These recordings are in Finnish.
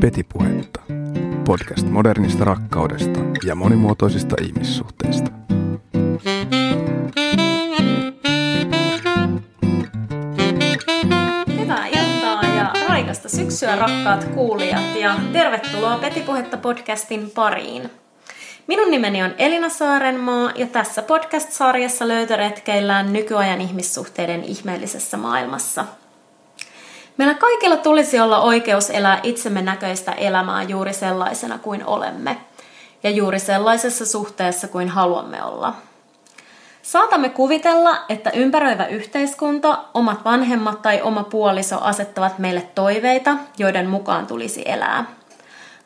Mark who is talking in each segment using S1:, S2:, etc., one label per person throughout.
S1: Petipuhetta. Podcast modernista rakkaudesta ja monimuotoisista ihmissuhteista.
S2: Hyvää iltaa ja raikasta syksyä rakkaat kuulijat ja tervetuloa Petipuhetta podcastin pariin. Minun nimeni on Elina Saarenmaa ja tässä podcast-sarjassa löytöretkeillään nykyajan ihmissuhteiden ihmeellisessä maailmassa – Meillä kaikilla tulisi olla oikeus elää itsemme näköistä elämää juuri sellaisena kuin olemme ja juuri sellaisessa suhteessa kuin haluamme olla. Saatamme kuvitella, että ympäröivä yhteiskunta, omat vanhemmat tai oma puoliso asettavat meille toiveita, joiden mukaan tulisi elää.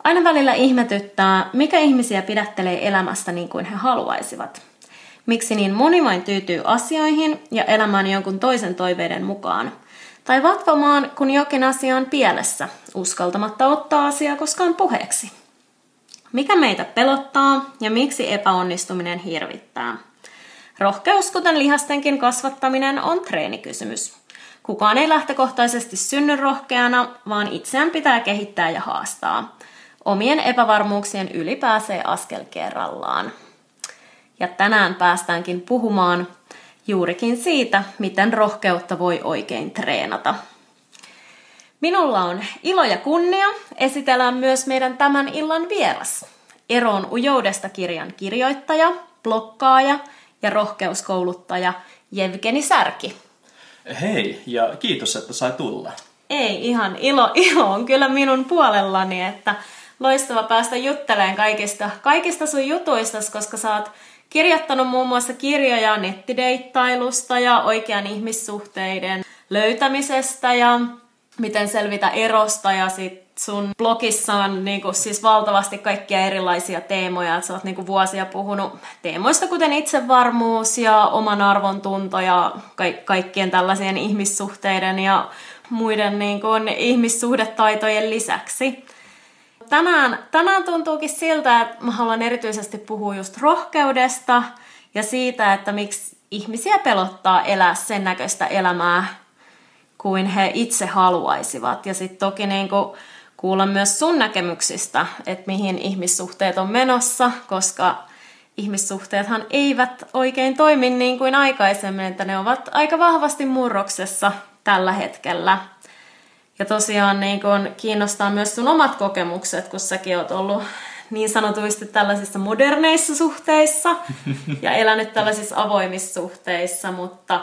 S2: Aina välillä ihmetyttää, mikä ihmisiä pidättelee elämästä niin kuin he haluaisivat. Miksi niin moni vain tyytyy asioihin ja elämään jonkun toisen toiveiden mukaan – tai vatvomaan, kun jokin asia on pielessä, uskaltamatta ottaa asiaa koskaan puheeksi. Mikä meitä pelottaa ja miksi epäonnistuminen hirvittää? Rohkeus, kuten lihastenkin kasvattaminen, on treenikysymys. Kukaan ei lähtökohtaisesti synny rohkeana, vaan itseään pitää kehittää ja haastaa. Omien epävarmuuksien yli pääsee askel kerrallaan. Ja tänään päästäänkin puhumaan juurikin siitä, miten rohkeutta voi oikein treenata. Minulla on ilo ja kunnia esitellä myös meidän tämän illan vieras. Eroon ujoudesta kirjan kirjoittaja, blokkaaja ja rohkeuskouluttaja Jevgeni Särki.
S3: Hei, ja kiitos, että sai tulla.
S2: Ei, ihan ilo, ilo on kyllä minun puolellani, että loistava päästä juttelemaan kaikista, kaikista sun jutuista, koska sä oot kirjoittanut muun muassa kirjoja nettideittailusta ja oikean ihmissuhteiden löytämisestä ja miten selvitä erosta ja sit sun blogissa on niinku siis valtavasti kaikkia erilaisia teemoja. Sä oot niinku vuosia puhunut teemoista kuten itsevarmuus ja oman arvon tunto ja ka- kaikkien tällaisien ihmissuhteiden ja muiden niinku ihmissuhdetaitojen lisäksi tänään, tänään tuntuukin siltä, että mä haluan erityisesti puhua just rohkeudesta ja siitä, että miksi ihmisiä pelottaa elää sen näköistä elämää kuin he itse haluaisivat. Ja sitten toki niin kuulla myös sun näkemyksistä, että mihin ihmissuhteet on menossa, koska ihmissuhteethan eivät oikein toimi niin kuin aikaisemmin, että ne ovat aika vahvasti murroksessa tällä hetkellä. Ja tosiaan niin kun kiinnostaa myös sun omat kokemukset, kun säkin oot ollut niin sanotusti tällaisissa moderneissa suhteissa ja elänyt tällaisissa avoimissa suhteissa, mutta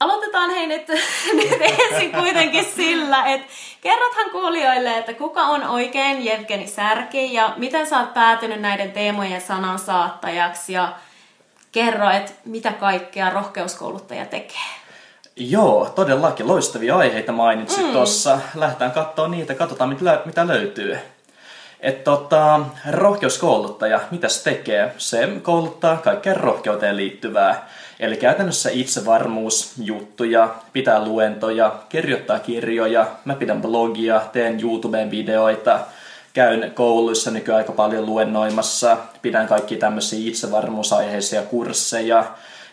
S2: aloitetaan hei nyt, nyt ensin kuitenkin sillä, että kerrothan kuulijoille, että kuka on oikein Jevgeni Särki ja miten sä oot päätynyt näiden teemojen sanan saattajaksi ja kerro, että mitä kaikkea rohkeuskouluttaja tekee.
S3: Joo, todellakin loistavia aiheita mainitsit mm. tuossa. Lähdetään katsoa niitä, katsotaan mitä, mitä löytyy. Et tota, rohkeuskouluttaja, mitä se tekee? Se kouluttaa kaikkeen rohkeuteen liittyvää. Eli käytännössä itsevarmuusjuttuja, pitää luentoja, kirjoittaa kirjoja, mä pidän blogia, teen YouTubeen videoita, käyn kouluissa nykyään aika paljon luennoimassa, pidän kaikki tämmöisiä itsevarmuusaiheisia kursseja,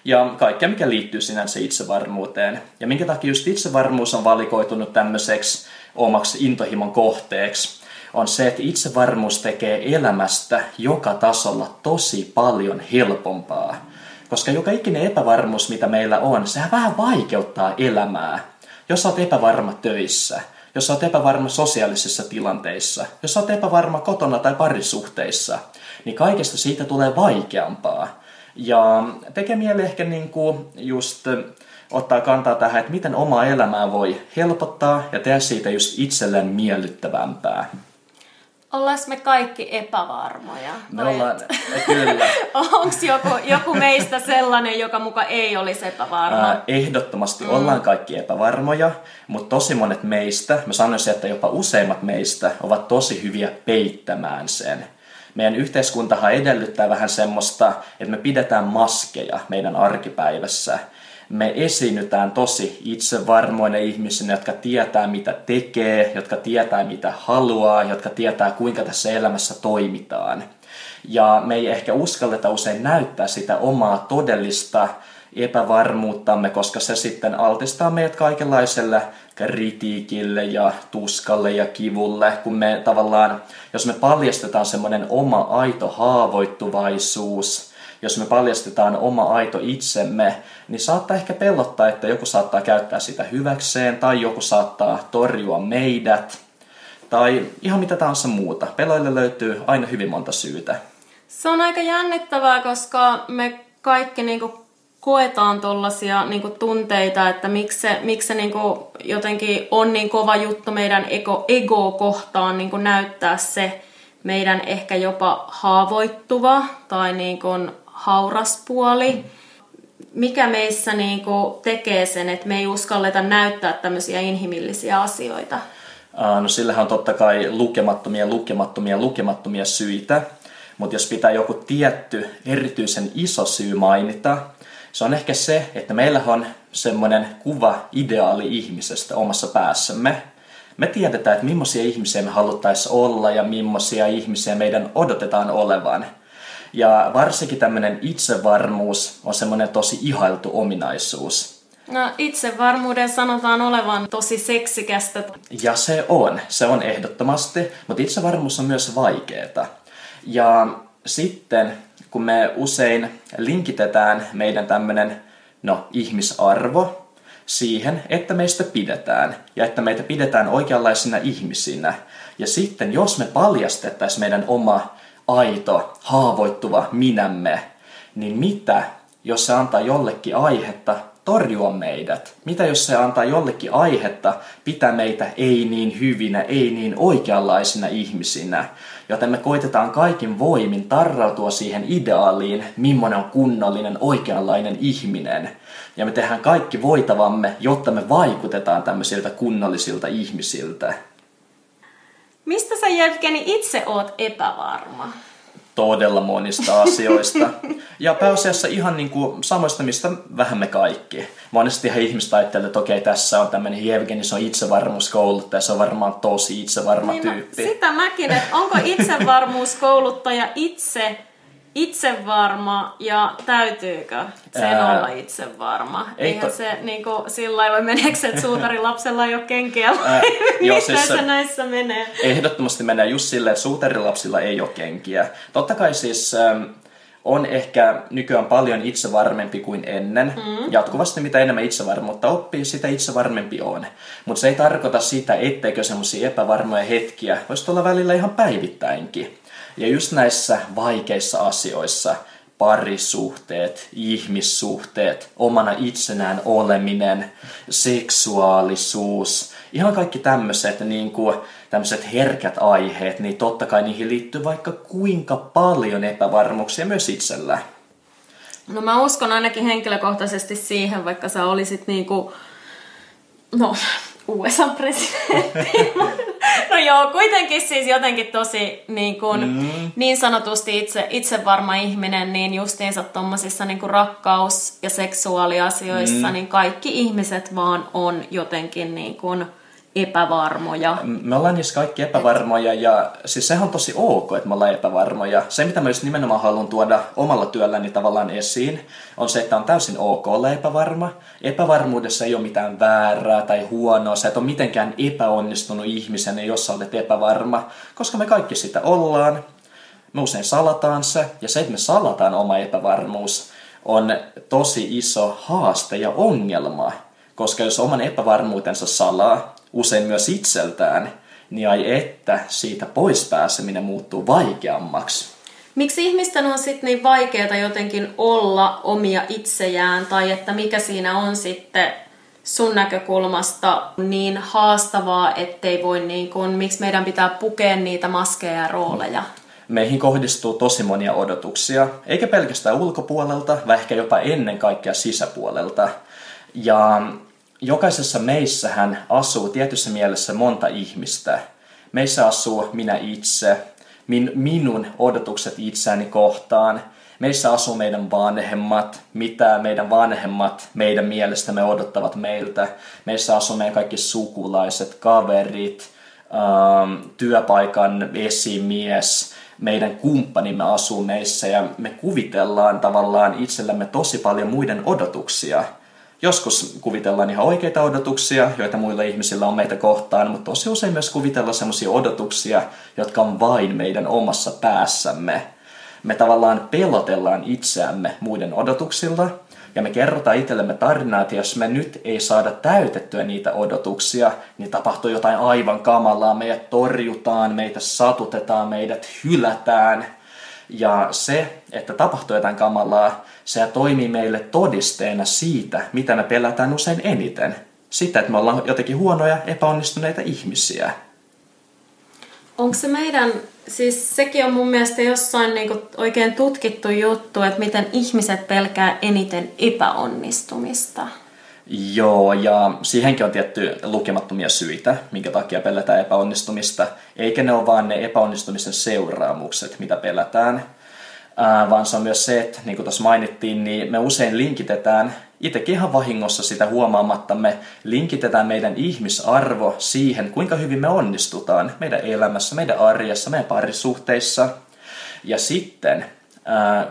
S3: ja kaikkea, mikä liittyy sinänsä itsevarmuuteen. Ja minkä takia just itsevarmuus on valikoitunut tämmöiseksi omaksi intohimon kohteeksi, on se, että itsevarmuus tekee elämästä joka tasolla tosi paljon helpompaa. Koska joka ikinen epävarmuus, mitä meillä on, sehän vähän vaikeuttaa elämää. Jos olet epävarma töissä, jos olet epävarma sosiaalisissa tilanteissa, jos olet epävarma kotona tai parisuhteissa, niin kaikesta siitä tulee vaikeampaa. Ja tekee mieli ehkä niin kuin just ottaa kantaa tähän, että miten omaa elämää voi helpottaa ja tehdä siitä just itselleen miellyttävämpää.
S2: Ollaan me kaikki epävarmoja?
S3: Me ollaan, kyllä.
S2: Onko joku, joku meistä sellainen, joka muka ei olisi epävarma?
S3: ehdottomasti mm. ollaan kaikki epävarmoja, mutta tosi monet meistä, mä sanoisin, että jopa useimmat meistä ovat tosi hyviä peittämään sen meidän yhteiskuntahan edellyttää vähän semmoista, että me pidetään maskeja meidän arkipäivässä. Me esiinnytään tosi itsevarmoina ihmisinä, jotka tietää mitä tekee, jotka tietää mitä haluaa, jotka tietää kuinka tässä elämässä toimitaan. Ja me ei ehkä uskalleta usein näyttää sitä omaa todellista epävarmuuttamme, koska se sitten altistaa meidät kaikenlaiselle kritiikille ja tuskalle ja kivulle, kun me tavallaan, jos me paljastetaan semmoinen oma aito haavoittuvaisuus, jos me paljastetaan oma aito itsemme, niin saattaa ehkä pelottaa, että joku saattaa käyttää sitä hyväkseen, tai joku saattaa torjua meidät, tai ihan mitä tahansa muuta. Peloille löytyy aina hyvin monta syytä.
S2: Se on aika jännittävää, koska me kaikki niinku koetaan tuollaisia niinku tunteita, että miksi se, miksi se niinku jotenkin on niin kova juttu meidän ego, ego kohtaan niinku näyttää se meidän ehkä jopa haavoittuva tai niinku hauras puoli. Mikä meissä niinku tekee sen, että me ei uskalleta näyttää tämmöisiä inhimillisiä asioita?
S3: No sillähän on totta kai lukemattomia, lukemattomia, lukemattomia syitä. Mutta jos pitää joku tietty erityisen iso syy mainita, se on ehkä se, että meillä on semmoinen kuva ideaali ihmisestä omassa päässämme. Me tiedetään, että millaisia ihmisiä me haluttaisiin olla ja millaisia ihmisiä meidän odotetaan olevan. Ja varsinkin tämmöinen itsevarmuus on semmoinen tosi ihailtu ominaisuus.
S2: No itsevarmuuden sanotaan olevan tosi seksikästä.
S3: Ja se on, se on ehdottomasti, mutta itsevarmuus on myös vaikeaa. Ja sitten kun me usein linkitetään meidän tämmöinen no, ihmisarvo siihen, että meistä pidetään ja että meitä pidetään oikeanlaisina ihmisinä. Ja sitten jos me paljastettaisiin meidän oma aito, haavoittuva minämme, niin mitä, jos se antaa jollekin aihetta torjua meidät? Mitä jos se antaa jollekin aihetta pitää meitä ei niin hyvinä, ei niin oikeanlaisina ihmisinä? Joten me koitetaan kaikin voimin tarrautua siihen ideaaliin, millainen on kunnollinen, oikeanlainen ihminen. Ja me tehdään kaikki voitavamme, jotta me vaikutetaan tämmöisiltä kunnollisilta ihmisiltä.
S2: Mistä sä Jevgeni itse oot epävarma?
S3: Todella monista asioista. Ja pääasiassa ihan niin kuin samoista, mistä vähän me kaikki. Monesti ihan ihmiset ajattelee, että okei, tässä on tämmöinen Jevgeni, se on itsevarmuuskouluttaja, se on varmaan tosi itsevarma niin tyyppi.
S2: Mä, sitä mäkin, että onko itsevarmuuskouluttaja itse itsevarma ja täytyykö sen Ää, olla itsevarma? Eihän to... se niin kuin, sillä lailla meneekö että suutarin lapsella ei ole kenkiä vai joo, siis se näissä menee?
S3: Ehdottomasti menee just silleen, että suutarin lapsilla ei ole kenkiä. Totta kai siis ähm, on ehkä nykyään paljon itsevarmempi kuin ennen. Mm. Jatkuvasti mitä enemmän itsevarmuutta oppii, sitä itsevarmempi on. Mutta se ei tarkoita sitä, etteikö semmoisia epävarmoja hetkiä voisi tulla välillä ihan päivittäinkin. Ja just näissä vaikeissa asioissa, parisuhteet, ihmissuhteet, omana itsenään oleminen, seksuaalisuus, ihan kaikki tämmöiset niin kuin, tämmöiset herkät aiheet, niin totta kai niihin liittyy vaikka kuinka paljon epävarmuuksia myös itsellä.
S2: No mä uskon ainakin henkilökohtaisesti siihen, vaikka sä olisit niinku, no USA-presidentti. no joo, kuitenkin siis jotenkin tosi niin, kuin, mm. niin sanotusti itse, itsevarma ihminen, niin justiinsa tuommoisissa niin rakkaus- ja seksuaaliasioissa, mm. niin kaikki ihmiset vaan on jotenkin niin kuin, epävarmoja.
S3: Me ollaan niissä kaikki epävarmoja ja siis sehän on tosi ok, että me ollaan epävarmoja. Se, mitä mä just nimenomaan haluan tuoda omalla työlläni tavallaan esiin, on se, että on täysin ok olla epävarma. Epävarmuudessa ei ole mitään väärää tai huonoa. Sä et ole mitenkään epäonnistunut ihmisen, jos sä olet epävarma, koska me kaikki sitä ollaan. Me usein salataan se, ja se, että me salataan oma epävarmuus, on tosi iso haaste ja ongelma. Koska jos oman epävarmuutensa salaa, usein myös itseltään, niin ai että siitä pois pääseminen muuttuu vaikeammaksi.
S2: Miksi ihmisten on sitten niin vaikeaa jotenkin olla omia itsejään, tai että mikä siinä on sitten sun näkökulmasta niin haastavaa, ettei voi niin kuin, miksi meidän pitää pukea niitä maskeja ja rooleja?
S3: Meihin kohdistuu tosi monia odotuksia, eikä pelkästään ulkopuolelta, vaan ehkä jopa ennen kaikkea sisäpuolelta. Ja jokaisessa meissähän asuu tietyssä mielessä monta ihmistä. Meissä asuu minä itse, min, minun odotukset itseäni kohtaan. Meissä asuu meidän vanhemmat, mitä meidän vanhemmat meidän mielestämme odottavat meiltä. Meissä asuu meidän kaikki sukulaiset, kaverit, ähm, työpaikan esimies, meidän kumppanimme asuu meissä ja me kuvitellaan tavallaan itsellämme tosi paljon muiden odotuksia – Joskus kuvitellaan ihan oikeita odotuksia, joita muilla ihmisillä on meitä kohtaan, mutta tosi usein myös kuvitellaan sellaisia odotuksia, jotka on vain meidän omassa päässämme. Me tavallaan pelotellaan itseämme muiden odotuksilla, ja me kerrotaan itsellemme tarinaa, että jos me nyt ei saada täytettyä niitä odotuksia, niin tapahtuu jotain aivan kamalaa. Meidät torjutaan, meitä satutetaan, meidät hylätään. Ja se, että tapahtuu jotain kamalaa, se toimii meille todisteena siitä, mitä me pelätään usein eniten. Sitä, että me ollaan jotenkin huonoja, epäonnistuneita ihmisiä.
S2: Onko se meidän, siis sekin on mun mielestä jossain niinku oikein tutkittu juttu, että miten ihmiset pelkää eniten epäonnistumista.
S3: Joo, ja siihenkin on tietty lukemattomia syitä, minkä takia pelätään epäonnistumista. Eikä ne ole vaan ne epäonnistumisen seuraamukset, mitä pelätään, vaan se on myös se, että niin kuin tuossa mainittiin, niin me usein linkitetään, itsekin ihan vahingossa sitä huomaamattamme, linkitetään meidän ihmisarvo siihen, kuinka hyvin me onnistutaan meidän elämässä, meidän arjessa, meidän parisuhteissa. Ja sitten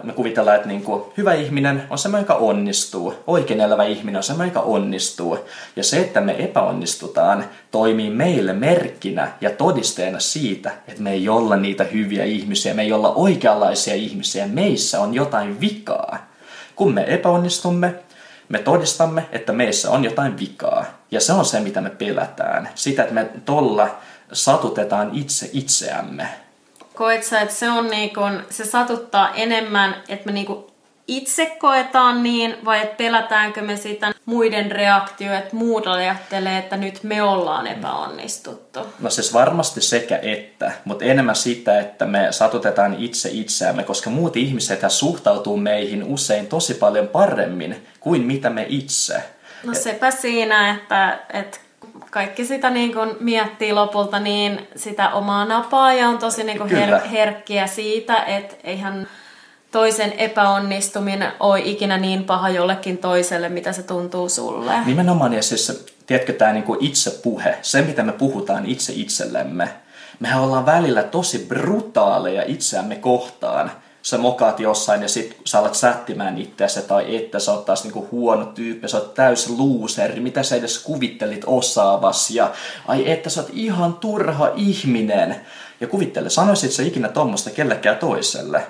S3: me kuvitellaan, että niin kuin, hyvä ihminen on semmoinen, joka onnistuu. Oikein elävä ihminen on semmoinen, joka onnistuu. Ja se, että me epäonnistutaan, toimii meille merkkinä ja todisteena siitä, että me ei olla niitä hyviä ihmisiä, me ei olla oikeanlaisia ihmisiä, meissä on jotain vikaa. Kun me epäonnistumme, me todistamme, että meissä on jotain vikaa. Ja se on se, mitä me pelätään. Sitä, että me tolla satutetaan itse itseämme.
S2: Koet sä, että se on niin kun, se satuttaa enemmän, että me niin itse koetaan niin, vai että pelätäänkö me sitä muiden reaktio, että muut ajattelee, että nyt me ollaan epäonnistuttu?
S3: No siis varmasti sekä että, mutta enemmän sitä, että me satutetaan itse itseämme, koska muut ihmiset suhtautuu meihin usein tosi paljon paremmin kuin mitä me itse.
S2: No sepä siinä, että, että kaikki sitä niin kun miettii lopulta niin sitä omaa napaa ja on tosi niin kun her- herkkiä siitä, että eihän toisen epäonnistuminen ole ikinä niin paha jollekin toiselle, mitä se tuntuu sulle.
S3: Nimenomaan, ja siis tiedätkö tämä niin itsepuhe, se mitä me puhutaan itse itsellemme, mehän ollaan välillä tosi brutaaleja itseämme kohtaan – sä mokaat jossain ja sit sä alat sättimään itseäsi tai että sä oot taas niinku huono tyyppi, sä oot täys looseri, mitä sä edes kuvittelit osaavas ja ai että sä oot ihan turha ihminen. Ja kuvittele, sanoisit sä ikinä tuommoista kellekään toiselle?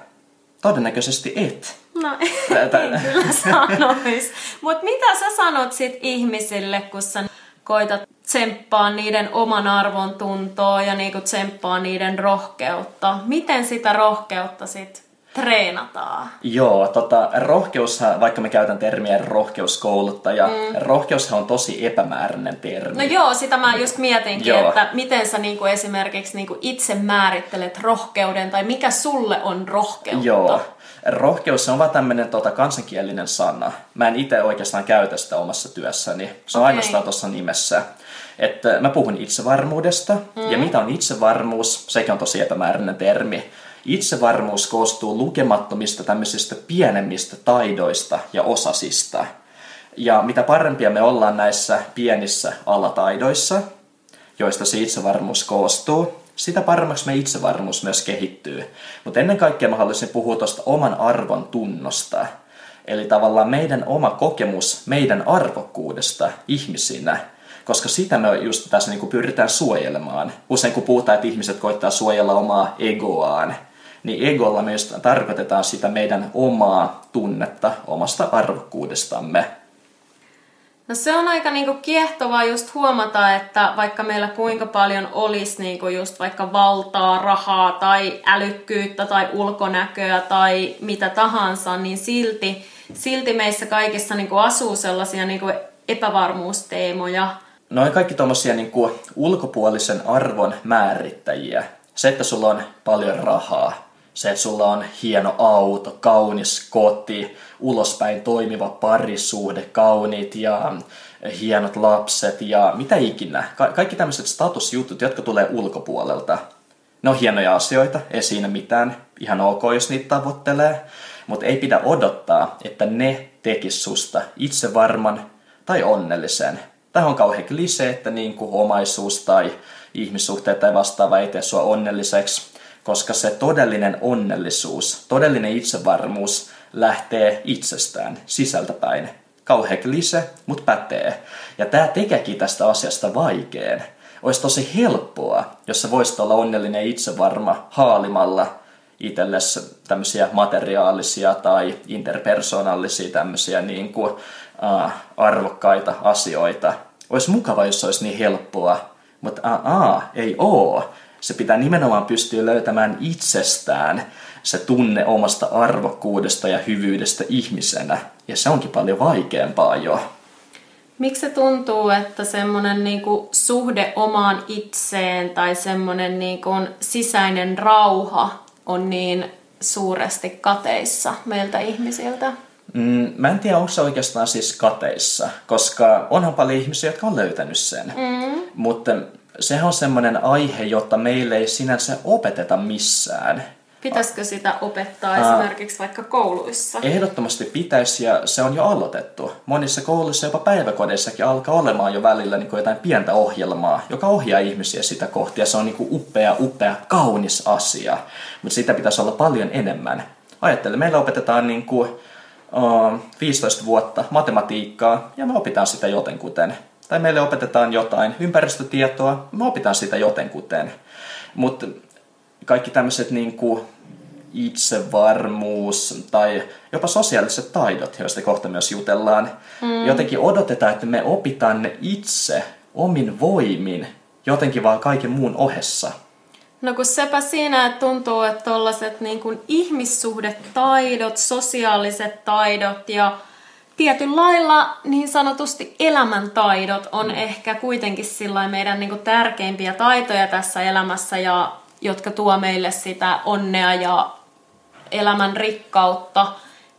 S3: Todennäköisesti et.
S2: No ei kyllä sanois. Mutta mitä sä sanot sit ihmisille, kun sä koitat tsemppaa niiden oman arvon tuntoa ja niinku tsemppaa niiden rohkeutta. Miten sitä rohkeutta sit treenataan?
S3: Joo, tota, rohkeus, vaikka me käytän termiä rohkeuskouluttaja, mm. rohkeushan on tosi epämääräinen termi.
S2: No joo, sitä mä just mietinkin, joo. että miten sä niinku esimerkiksi niinku itse määrittelet rohkeuden, tai mikä sulle on rohkeutta?
S3: Joo, rohkeus on vaan tämmöinen tota, kansankielinen sana. Mä en itse oikeastaan käytä sitä omassa työssäni. Se on okay. ainoastaan tuossa nimessä. Että mä puhun itsevarmuudesta, mm. ja mitä on itsevarmuus, sekin on tosi epämääräinen termi. Itsevarmuus koostuu lukemattomista tämmöisistä pienemmistä taidoista ja osasista. Ja mitä parempia me ollaan näissä pienissä alataidoissa, joista se itsevarmuus koostuu, sitä paremmaksi me itsevarmuus myös kehittyy. Mutta ennen kaikkea mä haluaisin puhua tuosta oman arvon tunnosta. Eli tavallaan meidän oma kokemus meidän arvokkuudesta ihmisinä, koska sitä me just tässä niin kuin pyritään suojelemaan. Usein kun puhutaan, että ihmiset koittaa suojella omaa egoaan, niin egolla myös tarkoitetaan sitä meidän omaa tunnetta omasta arvokkuudestamme.
S2: No se on aika niinku kiehtovaa just huomata, että vaikka meillä kuinka paljon olisi niinku just vaikka valtaa, rahaa tai älykkyyttä tai ulkonäköä tai mitä tahansa, niin silti, silti meissä kaikissa niinku asuu sellaisia niinku epävarmuusteemoja.
S3: Noin kaikki tuommoisia niinku ulkopuolisen arvon määrittäjiä. Se, että sulla on paljon rahaa, se, että sulla on hieno auto, kaunis koti, ulospäin toimiva parisuhde, kauniit ja hienot lapset ja mitä ikinä. Ka- kaikki tämmöiset statusjutut, jotka tulee ulkopuolelta. Ne on hienoja asioita, ei siinä mitään. Ihan ok, jos niitä tavoittelee. Mutta ei pidä odottaa, että ne tekis susta itsevarman tai onnellisen. Tämä on kauhean klise, että niin kuin omaisuus tai ihmissuhteet tai vastaava ei tee sua onnelliseksi koska se todellinen onnellisuus, todellinen itsevarmuus lähtee itsestään, sisältäpäin. Kauhean klise, mutta pätee. Ja tämä tekeekin tästä asiasta vaikean. Olisi tosi helppoa, jos sä voisit olla onnellinen itsevarma haalimalla itsellesi tämmöisiä materiaalisia tai interpersonallisia tämmöisiä niin kuin, uh, arvokkaita asioita. Olisi mukava, jos olisi niin helppoa, mutta aa, ei oo. Se pitää nimenomaan pystyä löytämään itsestään se tunne omasta arvokkuudesta ja hyvyydestä ihmisenä. Ja se onkin paljon vaikeampaa jo.
S2: Miksi se tuntuu, että semmoinen niinku suhde omaan itseen tai semmoinen niinku sisäinen rauha on niin suuresti kateissa meiltä ihmisiltä?
S3: Mm, mä en tiedä, onko se oikeastaan siis kateissa, koska onhan paljon ihmisiä, jotka on löytänyt sen. Mm. Mutta sehän on semmoinen aihe, jota meille ei sinänsä opeteta missään.
S2: Pitäisikö sitä opettaa uh, esimerkiksi vaikka kouluissa?
S3: Ehdottomasti pitäisi ja se on jo aloitettu. Monissa kouluissa, jopa päiväkodeissakin alkaa olemaan jo välillä niin kuin jotain pientä ohjelmaa, joka ohjaa ihmisiä sitä kohti ja se on niin kuin upea, upea, kaunis asia. Mutta sitä pitäisi olla paljon enemmän. Ajattelen, meillä opetetaan niin kuin, uh, 15 vuotta matematiikkaa ja me opitaan sitä jotenkuten. Tai meille opetetaan jotain ympäristötietoa, me opitaan sitä jotenkuten. Mutta kaikki tämmöiset niin kuin itsevarmuus tai jopa sosiaaliset taidot, joista kohta myös jutellaan. Mm. Jotenkin odotetaan, että me opitaan ne itse omin voimin, jotenkin vaan kaiken muun ohessa.
S2: No kun sepä siinä että tuntuu, että tollaset niin ihmissuhdetaidot, sosiaaliset taidot ja tietyllä lailla niin sanotusti elämäntaidot on ehkä kuitenkin meidän niin kuin tärkeimpiä taitoja tässä elämässä ja jotka tuo meille sitä onnea ja elämän rikkautta,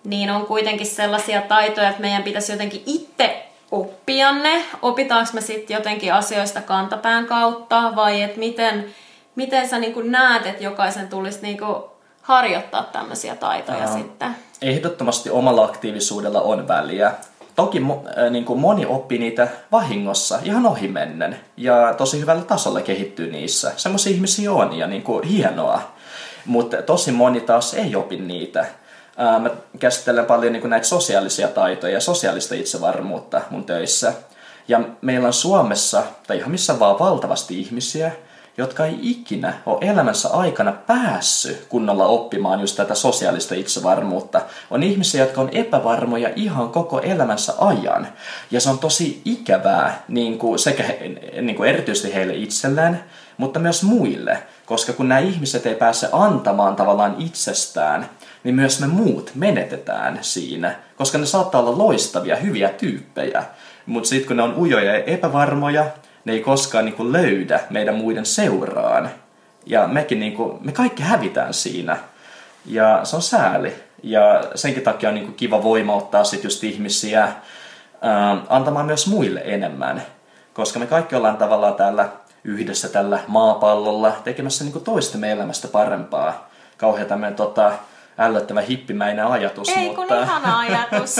S2: niin on kuitenkin sellaisia taitoja, että meidän pitäisi jotenkin itse oppia ne. Opitaanko me sitten jotenkin asioista kantapään kautta vai että miten, miten sä niin näet, että jokaisen tulisi niin harjoittaa tämmöisiä taitoja no, sitten?
S3: Ehdottomasti omalla aktiivisuudella on väliä. Toki äh, niin kuin moni oppii niitä vahingossa ihan ohimennen ja tosi hyvällä tasolla kehittyy niissä. Semmoisia ihmisiä on ja niin kuin hienoa, mutta tosi moni taas ei opi niitä. Äh, mä käsittelen paljon niin kuin näitä sosiaalisia taitoja ja sosiaalista itsevarmuutta mun töissä. Ja meillä on Suomessa, tai ihan missä vaan valtavasti ihmisiä, jotka ei ikinä ole elämänsä aikana päässyt kunnolla oppimaan just tätä sosiaalista itsevarmuutta. On ihmisiä, jotka on epävarmoja ihan koko elämänsä ajan. Ja se on tosi ikävää niin kuin sekä niin kuin erityisesti heille itselleen, mutta myös muille. Koska kun nämä ihmiset ei pääse antamaan tavallaan itsestään, niin myös me muut menetetään siinä. Koska ne saattaa olla loistavia, hyviä tyyppejä. Mutta sitten kun ne on ujoja ja epävarmoja, ne ei koskaan niin kuin löydä meidän muiden seuraan. Ja mekin, niin kuin, me kaikki hävitään siinä. Ja se on sääli. Ja senkin takia on niin kuin kiva voimauttaa sit just ihmisiä ää, antamaan myös muille enemmän. Koska me kaikki ollaan tavallaan täällä yhdessä tällä maapallolla tekemässä niin kuin toistemme elämästä parempaa. Kauhean tämmöinen tota, ällöttävä hippimäinen ajatus.
S2: Ei kun mutta... ihana ajatus.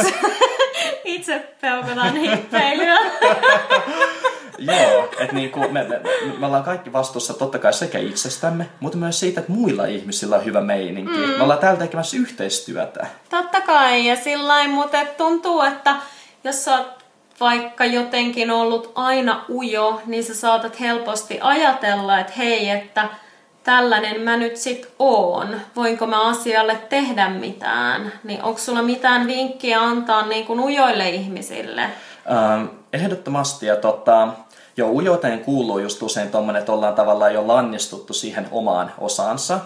S2: Itse peukutan hippeilyä.
S3: Joo, että niinku, me, me, me, ollaan kaikki vastuussa totta kai sekä itsestämme, mutta myös siitä, että muilla ihmisillä on hyvä meininki. Mm. Me ollaan täällä tekemässä yhteistyötä.
S2: Totta kai, ja sillä mutta tuntuu, että jos sä oot vaikka jotenkin ollut aina ujo, niin sä saatat helposti ajatella, että hei, että tällainen mä nyt sit oon. Voinko mä asialle tehdä mitään? Niin onko sulla mitään vinkkiä antaa niin kuin ujoille ihmisille?
S3: Ähm, ehdottomasti. Ja tota, jo ujouteen kuuluu just usein tuommoinen, että ollaan tavallaan jo lannistuttu siihen omaan osansa.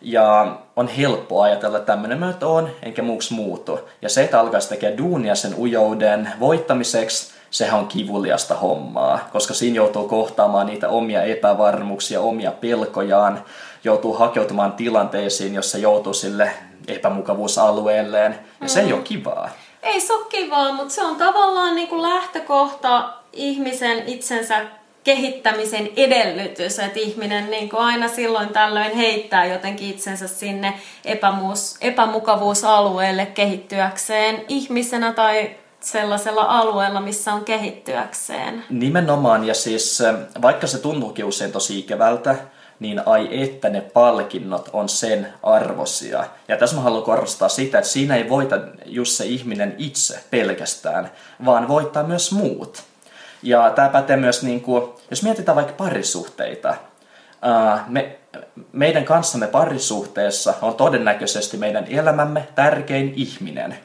S3: Ja on helppo ajatella, että tämmöinen mä on, enkä muuks muutu. Ja se, että alkaisi tekemään duunia sen ujouden voittamiseksi, sehän on kivuliasta hommaa, koska siinä joutuu kohtaamaan niitä omia epävarmuuksia, omia pelkojaan, joutuu hakeutumaan tilanteisiin, jossa joutuu sille epämukavuusalueelleen, ja se ei ole kivaa.
S2: Ei se ole kivaa, mutta se on tavallaan niin kuin lähtökohta ihmisen itsensä kehittämisen edellytys, että ihminen niin kuin aina silloin tällöin heittää jotenkin itsensä sinne epämuus, epämukavuusalueelle kehittyäkseen ihmisenä tai sellaisella alueella, missä on kehittyäkseen.
S3: Nimenomaan, ja siis vaikka se tuntuukin usein tosi ikävältä, niin ai että ne palkinnot on sen arvosia. Ja tässä mä haluan korostaa sitä, että siinä ei voita just se ihminen itse pelkästään, vaan voittaa myös muut. Ja tämä pätee myös, niin kuin, jos mietitään vaikka parisuhteita, me, meidän kanssamme parisuhteessa on todennäköisesti meidän elämämme tärkein ihminen.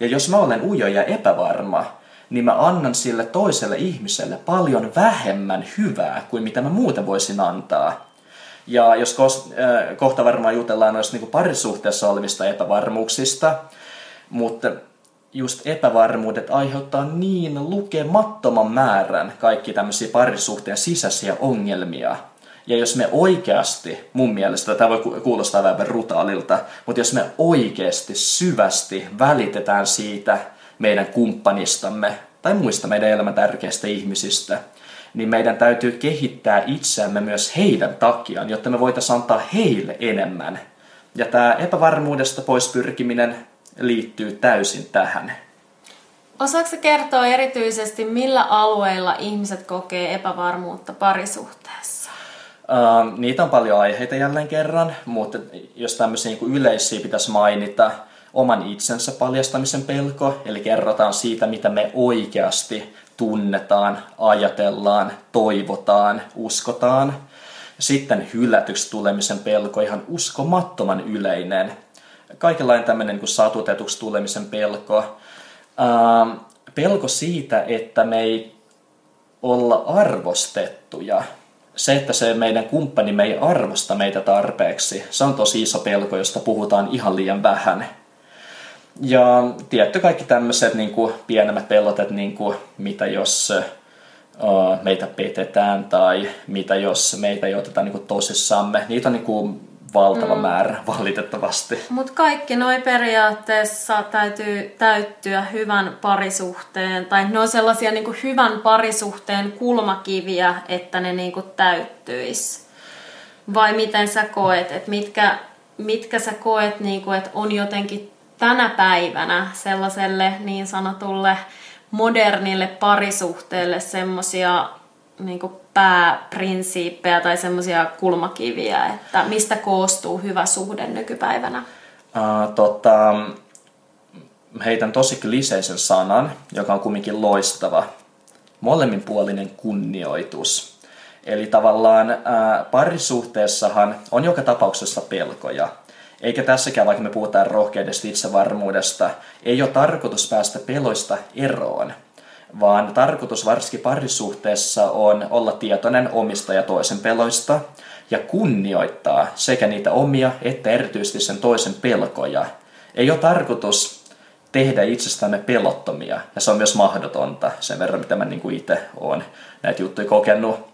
S3: Ja jos mä olen ujo ja epävarma, niin mä annan sille toiselle ihmiselle paljon vähemmän hyvää kuin mitä mä muuten voisin antaa. Ja jos kohta varmaan jutellaan noista niin parisuhteessa olevista epävarmuuksista, mutta just epävarmuudet aiheuttaa niin lukemattoman määrän kaikki tämmöisiä parisuhteen sisäisiä ongelmia. Ja jos me oikeasti, mun mielestä, tämä voi kuulostaa vähän brutaalilta, mutta jos me oikeasti syvästi välitetään siitä meidän kumppanistamme tai muista meidän elämän tärkeistä ihmisistä, niin meidän täytyy kehittää itseämme myös heidän takiaan, jotta me voitaisiin antaa heille enemmän. Ja tämä epävarmuudesta pois pyrkiminen liittyy täysin tähän.
S2: Osaatko kertoa erityisesti, millä alueilla ihmiset kokee epävarmuutta parisuhteessa?
S3: Uh, niitä on paljon aiheita jälleen kerran, mutta jos tämmöisiä niin yleisiä pitäisi mainita, oman itsensä paljastamisen pelko, eli kerrotaan siitä, mitä me oikeasti tunnetaan, ajatellaan, toivotaan, uskotaan. Sitten hylätyksi tulemisen pelko, ihan uskomattoman yleinen. Kaikenlainen tämmöinen niin satutetuksi tulemisen pelko. Ähm, pelko siitä, että me ei olla arvostettuja. Se, että se meidän kumppani ei arvosta meitä tarpeeksi, se on tosi iso pelko, josta puhutaan ihan liian vähän ja tietty kaikki tämmöiset niin pienemmät pelotet, niin kuin, mitä jos uh, meitä petetään tai mitä jos meitä ei oteta niin kuin, tosissamme. Niitä on niin kuin, valtava mm. määrä valitettavasti.
S2: Mutta kaikki noin periaatteessa täytyy täyttyä hyvän parisuhteen, tai ne on sellaisia niin kuin hyvän parisuhteen kulmakiviä, että ne niin kuin täyttyis. Vai miten sä koet, että mitkä, mitkä sä koet, niin kuin, että on jotenkin tänä päivänä sellaiselle niin sanotulle modernille parisuhteelle semmoisia niin pääprinsiippejä tai semmoisia kulmakiviä, että mistä koostuu hyvä suhde nykypäivänä?
S3: Uh, tota, heitän tosi kliseisen sanan, joka on kumminkin loistava. Molemminpuolinen kunnioitus. Eli tavallaan uh, parisuhteessahan on joka tapauksessa pelkoja. Eikä tässäkään, vaikka me puhutaan rohkeudesta itsevarmuudesta, ei ole tarkoitus päästä peloista eroon, vaan tarkoitus varsinkin parisuhteessa on olla tietoinen omista ja toisen peloista ja kunnioittaa sekä niitä omia että erityisesti sen toisen pelkoja. Ei ole tarkoitus tehdä itsestämme pelottomia, ja se on myös mahdotonta sen verran, mitä mä niin itse olen näitä juttuja kokenut.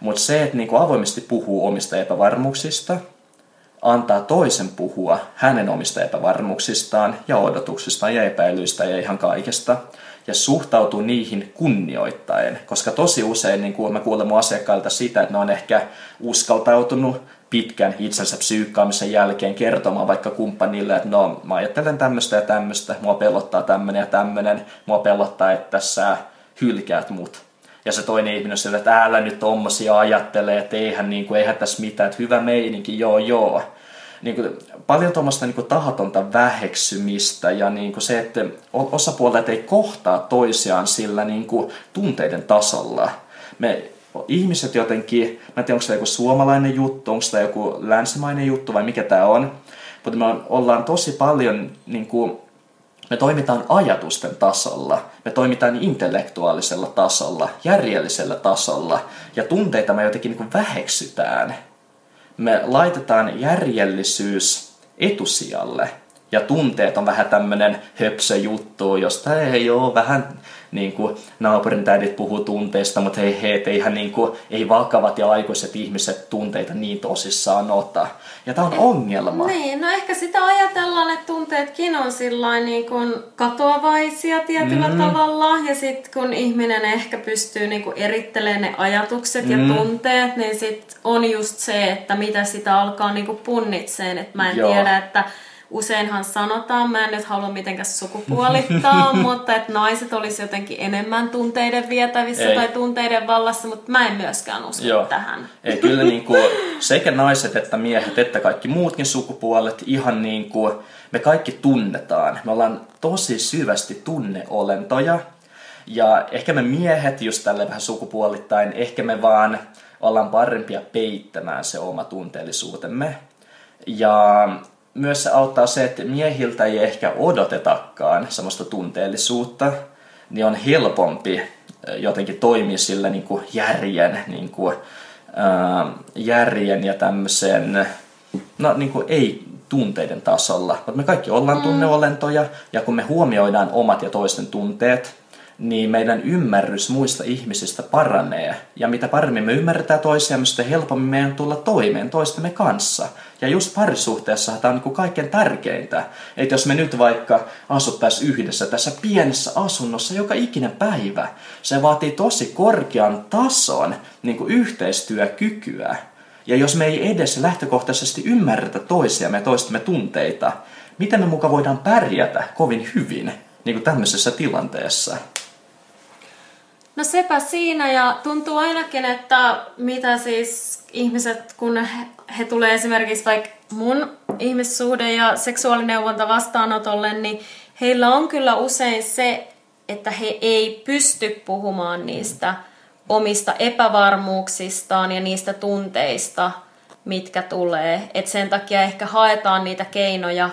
S3: Mutta se, että niin avoimesti puhuu omista epävarmuuksista – antaa toisen puhua hänen omista epävarmuuksistaan ja odotuksistaan ja epäilyistä ja ihan kaikesta ja suhtautuu niihin kunnioittaen, koska tosi usein niin kuin kuulen mun asiakkailta sitä, että ne on ehkä uskaltautunut pitkän itsensä psyykkaamisen jälkeen kertomaan vaikka kumppanille, että no mä ajattelen tämmöistä ja tämmöistä, mua pelottaa tämmöinen ja tämmöinen, mua pelottaa, että sä hylkäät mut. Ja se toinen ihminen on sillä, että älä nyt tommosia ajattelee, että eihän, niin kuin, eihän tässä mitään, että hyvä meininki, joo joo. Niin kuin, paljon tuommoista niin kuin, tahatonta väheksymistä ja niin kuin se, että osapuolet ei kohtaa toisiaan sillä niin kuin, tunteiden tasolla. Me ihmiset jotenkin, mä en tiedä onko se joku suomalainen juttu, onko tämä joku länsimainen juttu vai mikä tämä on, mutta me ollaan tosi paljon niin kuin, me toimitaan ajatusten tasolla, me toimitaan intellektuaalisella tasolla, järjellisellä tasolla ja tunteita me jotenkin niin väheksytään. Me laitetaan järjellisyys etusijalle. Ja tunteet on vähän tämmöinen höpsö juttu, josta ei ole vähän niin kuin naapurin tädit puhuu tunteista, mutta hei, hei, eihän niin kuin, ei vakavat ja aikuiset ihmiset tunteita niin tosissaan ota. Ja tämä on ongelma.
S2: Niin, no ehkä sitä ajatellaan, että tunteetkin on sillain niin kuin katoavaisia tietyllä mm. tavalla. Ja sitten kun ihminen ehkä pystyy niin kuin erittelemään ne ajatukset mm. ja tunteet, niin sitten on just se, että mitä sitä alkaa niin kuin punnitseen. Että mä en Joo. tiedä, että useinhan sanotaan, mä en nyt halua mitenkään sukupuolittaa, mutta että naiset olisi jotenkin enemmän tunteiden vietävissä Ei. tai tunteiden vallassa, mutta mä en myöskään usko Joo. tähän.
S3: Ei, kyllä niin kuin, sekä naiset että miehet että kaikki muutkin sukupuolet ihan niin kuin, me kaikki tunnetaan. Me ollaan tosi syvästi tunneolentoja. Ja ehkä me miehet just tälle vähän sukupuolittain, ehkä me vaan ollaan parempia peittämään se oma tunteellisuutemme. Ja myös se auttaa se, että miehiltä ei ehkä odotetakaan semmoista tunteellisuutta, niin on helpompi jotenkin toimia sillä niin kuin järjen, niin kuin, ää, järjen ja tämmöisen, no niin kuin ei tunteiden tasolla. Mutta me kaikki ollaan mm. tunneolentoja ja kun me huomioidaan omat ja toisten tunteet, niin meidän ymmärrys muista ihmisistä paranee. Ja mitä paremmin me ymmärretään toisiamme, sitä helpommin meidän tulla toimeen toistemme kanssa. Ja just parisuhteessa tämä on niin kaikkein tärkeintä. Että jos me nyt vaikka asuttaisiin yhdessä tässä pienessä asunnossa joka ikinen päivä, se vaatii tosi korkean tason niin kuin yhteistyökykyä. Ja jos me ei edes lähtökohtaisesti ymmärretä toisiamme ja toistemme tunteita, miten me muka voidaan pärjätä kovin hyvin niin kuin tämmöisessä tilanteessa?
S2: No sepä siinä ja tuntuu ainakin, että mitä siis ihmiset, kun he, tulee esimerkiksi vaikka mun ihmissuhde ja seksuaalineuvonta vastaanotolle, niin heillä on kyllä usein se, että he ei pysty puhumaan niistä omista epävarmuuksistaan ja niistä tunteista, mitkä tulee. Et sen takia ehkä haetaan niitä keinoja,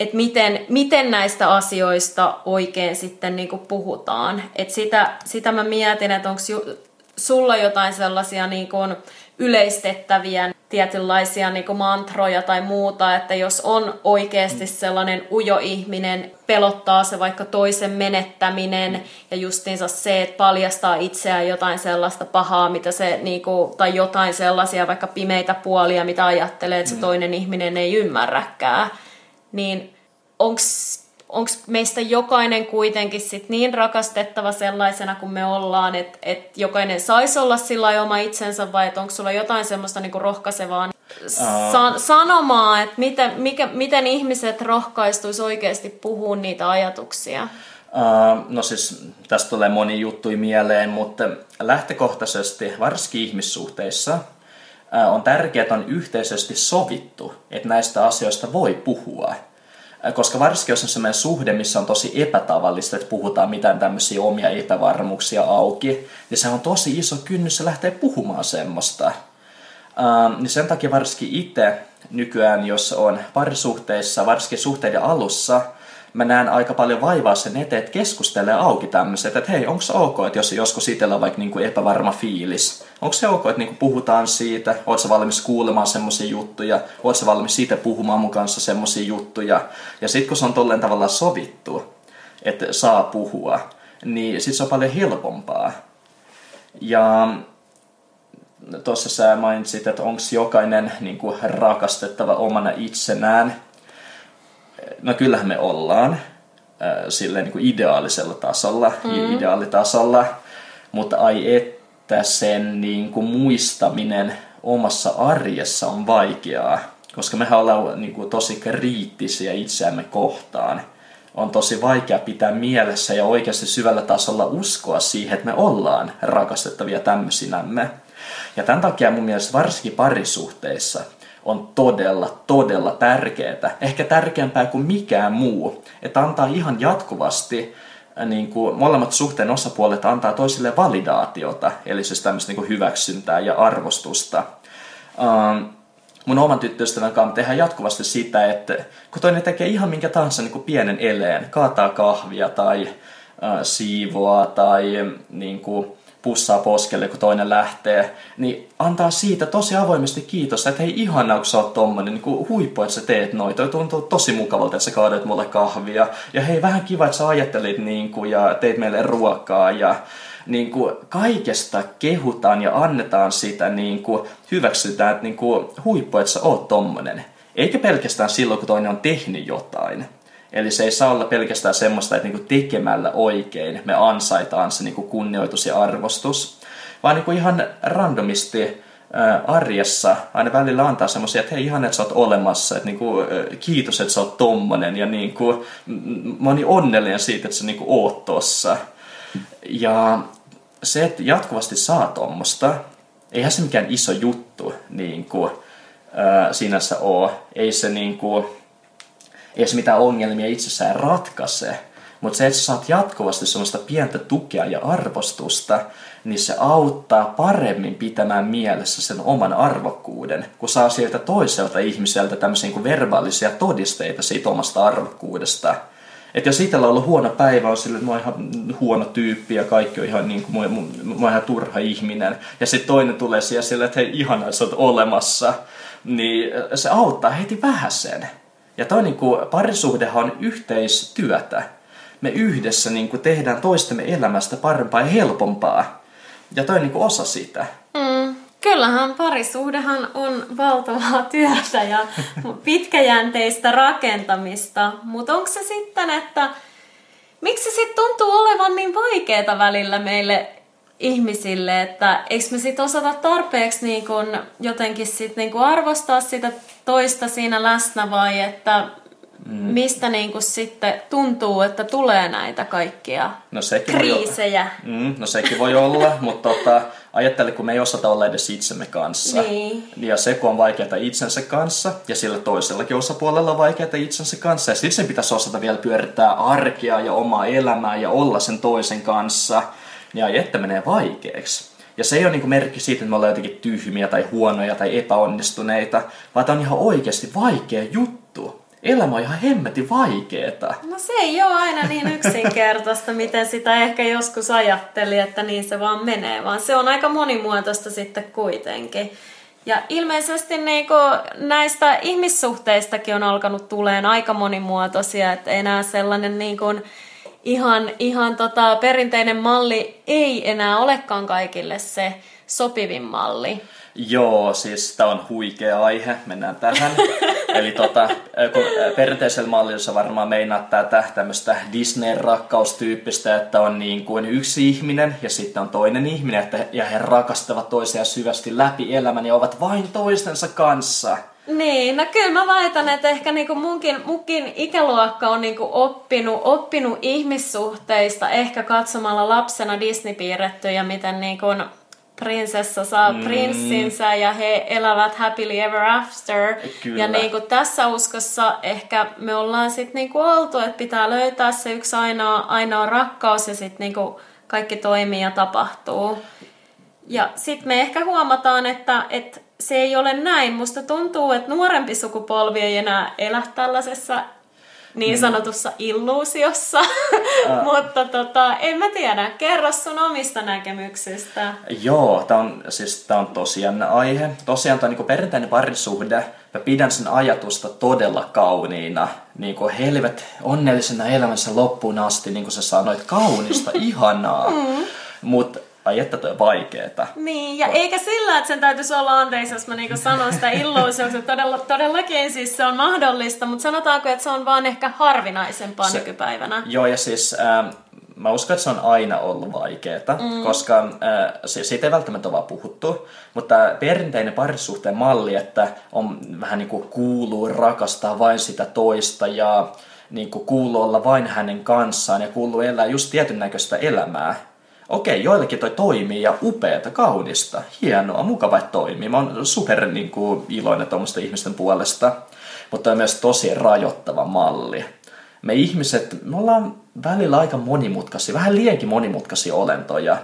S2: että miten, miten näistä asioista oikein sitten niin kuin puhutaan. Et sitä, sitä mä mietin, että onko sulla jotain sellaisia niin kuin yleistettäviä tietynlaisia niin kuin mantroja tai muuta, että jos on oikeasti sellainen ujo ihminen, pelottaa se vaikka toisen menettäminen ja justiinsa se, että paljastaa itseään jotain sellaista pahaa, mitä se, niin kuin, tai jotain sellaisia vaikka pimeitä puolia, mitä ajattelee, että se mm. toinen ihminen ei ymmärräkään niin onko meistä jokainen kuitenkin sit niin rakastettava sellaisena kuin me ollaan, että et jokainen saisi olla sillä oma itsensä vai onko sulla jotain semmoista niinku rohkaisevaa sa- sanomaa, että miten, mikä, miten ihmiset rohkaistuisi oikeasti puhua niitä ajatuksia?
S3: Uh, no siis tästä tulee moni juttu mieleen, mutta lähtökohtaisesti, varsinkin ihmissuhteissa, uh, on tärkeää, että on yhteisesti sovittu, että näistä asioista voi puhua. Koska varsinkin jos on sellainen suhde, missä on tosi epätavallista, että puhutaan mitään tämmöisiä omia epävarmuuksia auki, niin se on tosi iso kynnys lähteä puhumaan semmoista. Ähm, niin sen takia varsinkin itse nykyään, jos on parisuhteissa, varsinkin suhteiden alussa, mä näen aika paljon vaivaa sen eteen, että keskustelee auki tämmöiset, että hei, onko se ok, että jos joskus itsellä on vaikka niinku epävarma fiilis, onko se ok, että niinku puhutaan siitä, oot sä valmis kuulemaan semmoisia juttuja, oot sä valmis siitä puhumaan mun kanssa semmoisia juttuja, ja sitten kun se on tolleen tavallaan sovittu, että saa puhua, niin sitten se on paljon helpompaa. Ja tuossa sä mainitsit, että onko jokainen niin kuin, rakastettava omana itsenään, no kyllähän me ollaan äh, silleen niin kuin ideaalisella tasolla, mm. ideaalitasolla, mutta ai että sen niin kuin muistaminen omassa arjessa on vaikeaa, koska me ollaan niin kuin tosi kriittisiä itseämme kohtaan. On tosi vaikea pitää mielessä ja oikeasti syvällä tasolla uskoa siihen, että me ollaan rakastettavia tämmöisinämme. Ja tämän takia mun mielestä varsinkin parisuhteissa – on todella, todella tärkeää. Ehkä tärkeämpää kuin mikään muu. Että antaa ihan jatkuvasti äh, niin kuin molemmat suhteen osapuolet antaa toisille validaatiota, eli siis tämmöistä niin kuin hyväksyntää ja arvostusta. Um, mun oman tyttöystävän kanssa tehdään jatkuvasti sitä, että kun toinen tekee ihan minkä tahansa niin kuin pienen eleen, kaataa kahvia tai uh, siivoaa tai niin kuin, pussaa poskelle, kun toinen lähtee, niin antaa siitä tosi avoimesti kiitos, että hei ihana, kun sä oot tommonen, niin huippu, että sä teet noin, toi tuntuu tosi mukavalta, että sä kaadat mulle kahvia, ja hei vähän kiva, että sä ajattelit niin kuin, ja teit meille ruokaa, ja niin kuin kaikesta kehutaan ja annetaan sitä, niin kuin hyväksytään, että niin kuin huippu, että sä oot tommonen. Eikä pelkästään silloin, kun toinen on tehnyt jotain, Eli se ei saa olla pelkästään semmoista, että niinku tekemällä oikein me ansaitaan se niinku kunnioitus ja arvostus, vaan niinku ihan randomisti arjessa aina välillä antaa semmoisia, että hei ihan, että sä oot olemassa, että niinku, kiitos, että sä oot tommonen ja niinku, mä oon niin onnellinen siitä, että sä niinku oot tossa. Ja se, että jatkuvasti saa tommosta, eihän se mikään iso juttu niin kuin, sinänsä ole. Ei se, niin kuin, se mitään ongelmia itsessään ratkaise. Mutta se, että sä saat jatkuvasti semmoista pientä tukea ja arvostusta, niin se auttaa paremmin pitämään mielessä sen oman arvokkuuden, kun saa sieltä toiselta ihmiseltä tämmöisiä niin verbaalisia todisteita siitä omasta arvokkuudesta. Että jos itsellä on ollut huono päivä, on sille, että mä oon ihan huono tyyppi ja kaikki on ihan, niin kuin, mä, oon ihan turha ihminen. Ja sitten toinen tulee siellä sille, että hei ihana, että sä oot olemassa. Niin se auttaa heti vähäsen. Ja toi niin kuin, parisuhdehan on yhteistyötä. Me yhdessä niin kuin, tehdään toistemme elämästä parempaa ja helpompaa. Ja toi on niin kuin, osa sitä.
S2: Mm. Kyllähän parisuhdehan on valtavaa työtä ja pitkäjänteistä rakentamista, mutta onko se sitten, että miksi se sitten tuntuu olevan niin vaikeaa välillä meille ihmisille, että eikö me sitten osata tarpeeksi niin kun jotenkin sit niin kun arvostaa sitä toista siinä läsnä vai että mm. mistä niin kun sitten tuntuu, että tulee näitä kaikkia
S3: no sekin
S2: kriisejä?
S3: Voi, mm, no sekin voi olla, mutta tota, ajattele, kun me ei osata olla edes itsemme kanssa.
S2: Niin.
S3: Ja se, kun on vaikeaa itsensä kanssa, ja sillä toisellakin osapuolella on vaikeaa itsensä kanssa, ja sitten sen pitäisi osata vielä pyörittää arkea ja omaa elämää ja olla sen toisen kanssa, niin ai että menee vaikeaksi. Ja se ei ole niin merkki siitä, että me ollaan jotenkin tyhmiä tai huonoja tai epäonnistuneita, vaan tämä on ihan oikeasti vaikea juttu. Elämä on ihan hemmetin vaikeeta.
S2: No se ei ole aina niin yksinkertaista, miten sitä ehkä joskus ajatteli, että niin se vaan menee, vaan se on aika monimuotoista sitten kuitenkin. Ja ilmeisesti niin näistä ihmissuhteistakin on alkanut tuleen aika monimuotoisia, että enää sellainen niin kuin ihan, ihan tota, perinteinen malli ei enää olekaan kaikille se sopivin malli.
S3: Joo, siis tämä on huikea aihe, mennään tähän. Eli tota, kun perinteisellä mallilla varmaan meinaa tätä tämmöistä Disney-rakkaustyyppistä, että on niin kuin yksi ihminen ja sitten on toinen ihminen, että, ja he rakastavat toisiaan syvästi läpi elämän ja ovat vain toistensa kanssa.
S2: Niin, no kyllä mä väitän, että ehkä niinku munkin, munkin ikäluokka on niinku oppinut, oppinut ihmissuhteista ehkä katsomalla lapsena Disney-piirrettyjä, miten niinku prinsessa saa mm. prinssinsä ja he elävät happily ever after.
S3: Kyllä.
S2: Ja niin kuin tässä uskossa ehkä me ollaan sitten niin kuin oltu, että pitää löytää se yksi ainoa, ainoa rakkaus ja sitten niin kuin kaikki toimii ja tapahtuu. Ja sitten me ehkä huomataan, että, että se ei ole näin. Musta tuntuu, että nuorempi sukupolvi ei enää elä tällaisessa niin mm. sanotussa illuusiossa, uh. mutta tota, en mä tiedä. Kerro sun omista näkemyksistä.
S3: Joo, tämä on, siis, tää on tosiaan aihe. Tosiaan tämä on niin perinteinen parisuhde. Mä pidän sen ajatusta todella kauniina. Niin kuin helvet onnellisena elämänsä loppuun asti, niin kuin sä sanoit, kaunista, ihanaa. Mm. Mutta ai että toi vaikeeta.
S2: Niin, ja eikä sillä, että sen täytyisi olla anteeksi, jos mä niinku sanon sitä illuusioksi, todella, todellakin siis se on mahdollista, mutta sanotaanko, että se on vaan ehkä harvinaisempaa se, nykypäivänä.
S3: Joo, ja siis ähm, mä uskon, että se on aina ollut vaikeeta, mm. koska äh, se, siitä ei välttämättä ole vaan puhuttu, mutta perinteinen parisuhteen malli, että on vähän niin kuin kuuluu rakastaa vain sitä toista ja niin kuin kuuluu olla vain hänen kanssaan ja kuuluu elää just tietyn näköistä elämää, okei, joillekin toi toimii ja upeata, kaunista, hienoa, mukava, että toimii. Mä oon super niin kuin, iloinen tuommoisten ihmisten puolesta, mutta on myös tosi rajoittava malli. Me ihmiset, me ollaan välillä aika monimutkaisia, vähän liiankin monimutkaisia olentoja.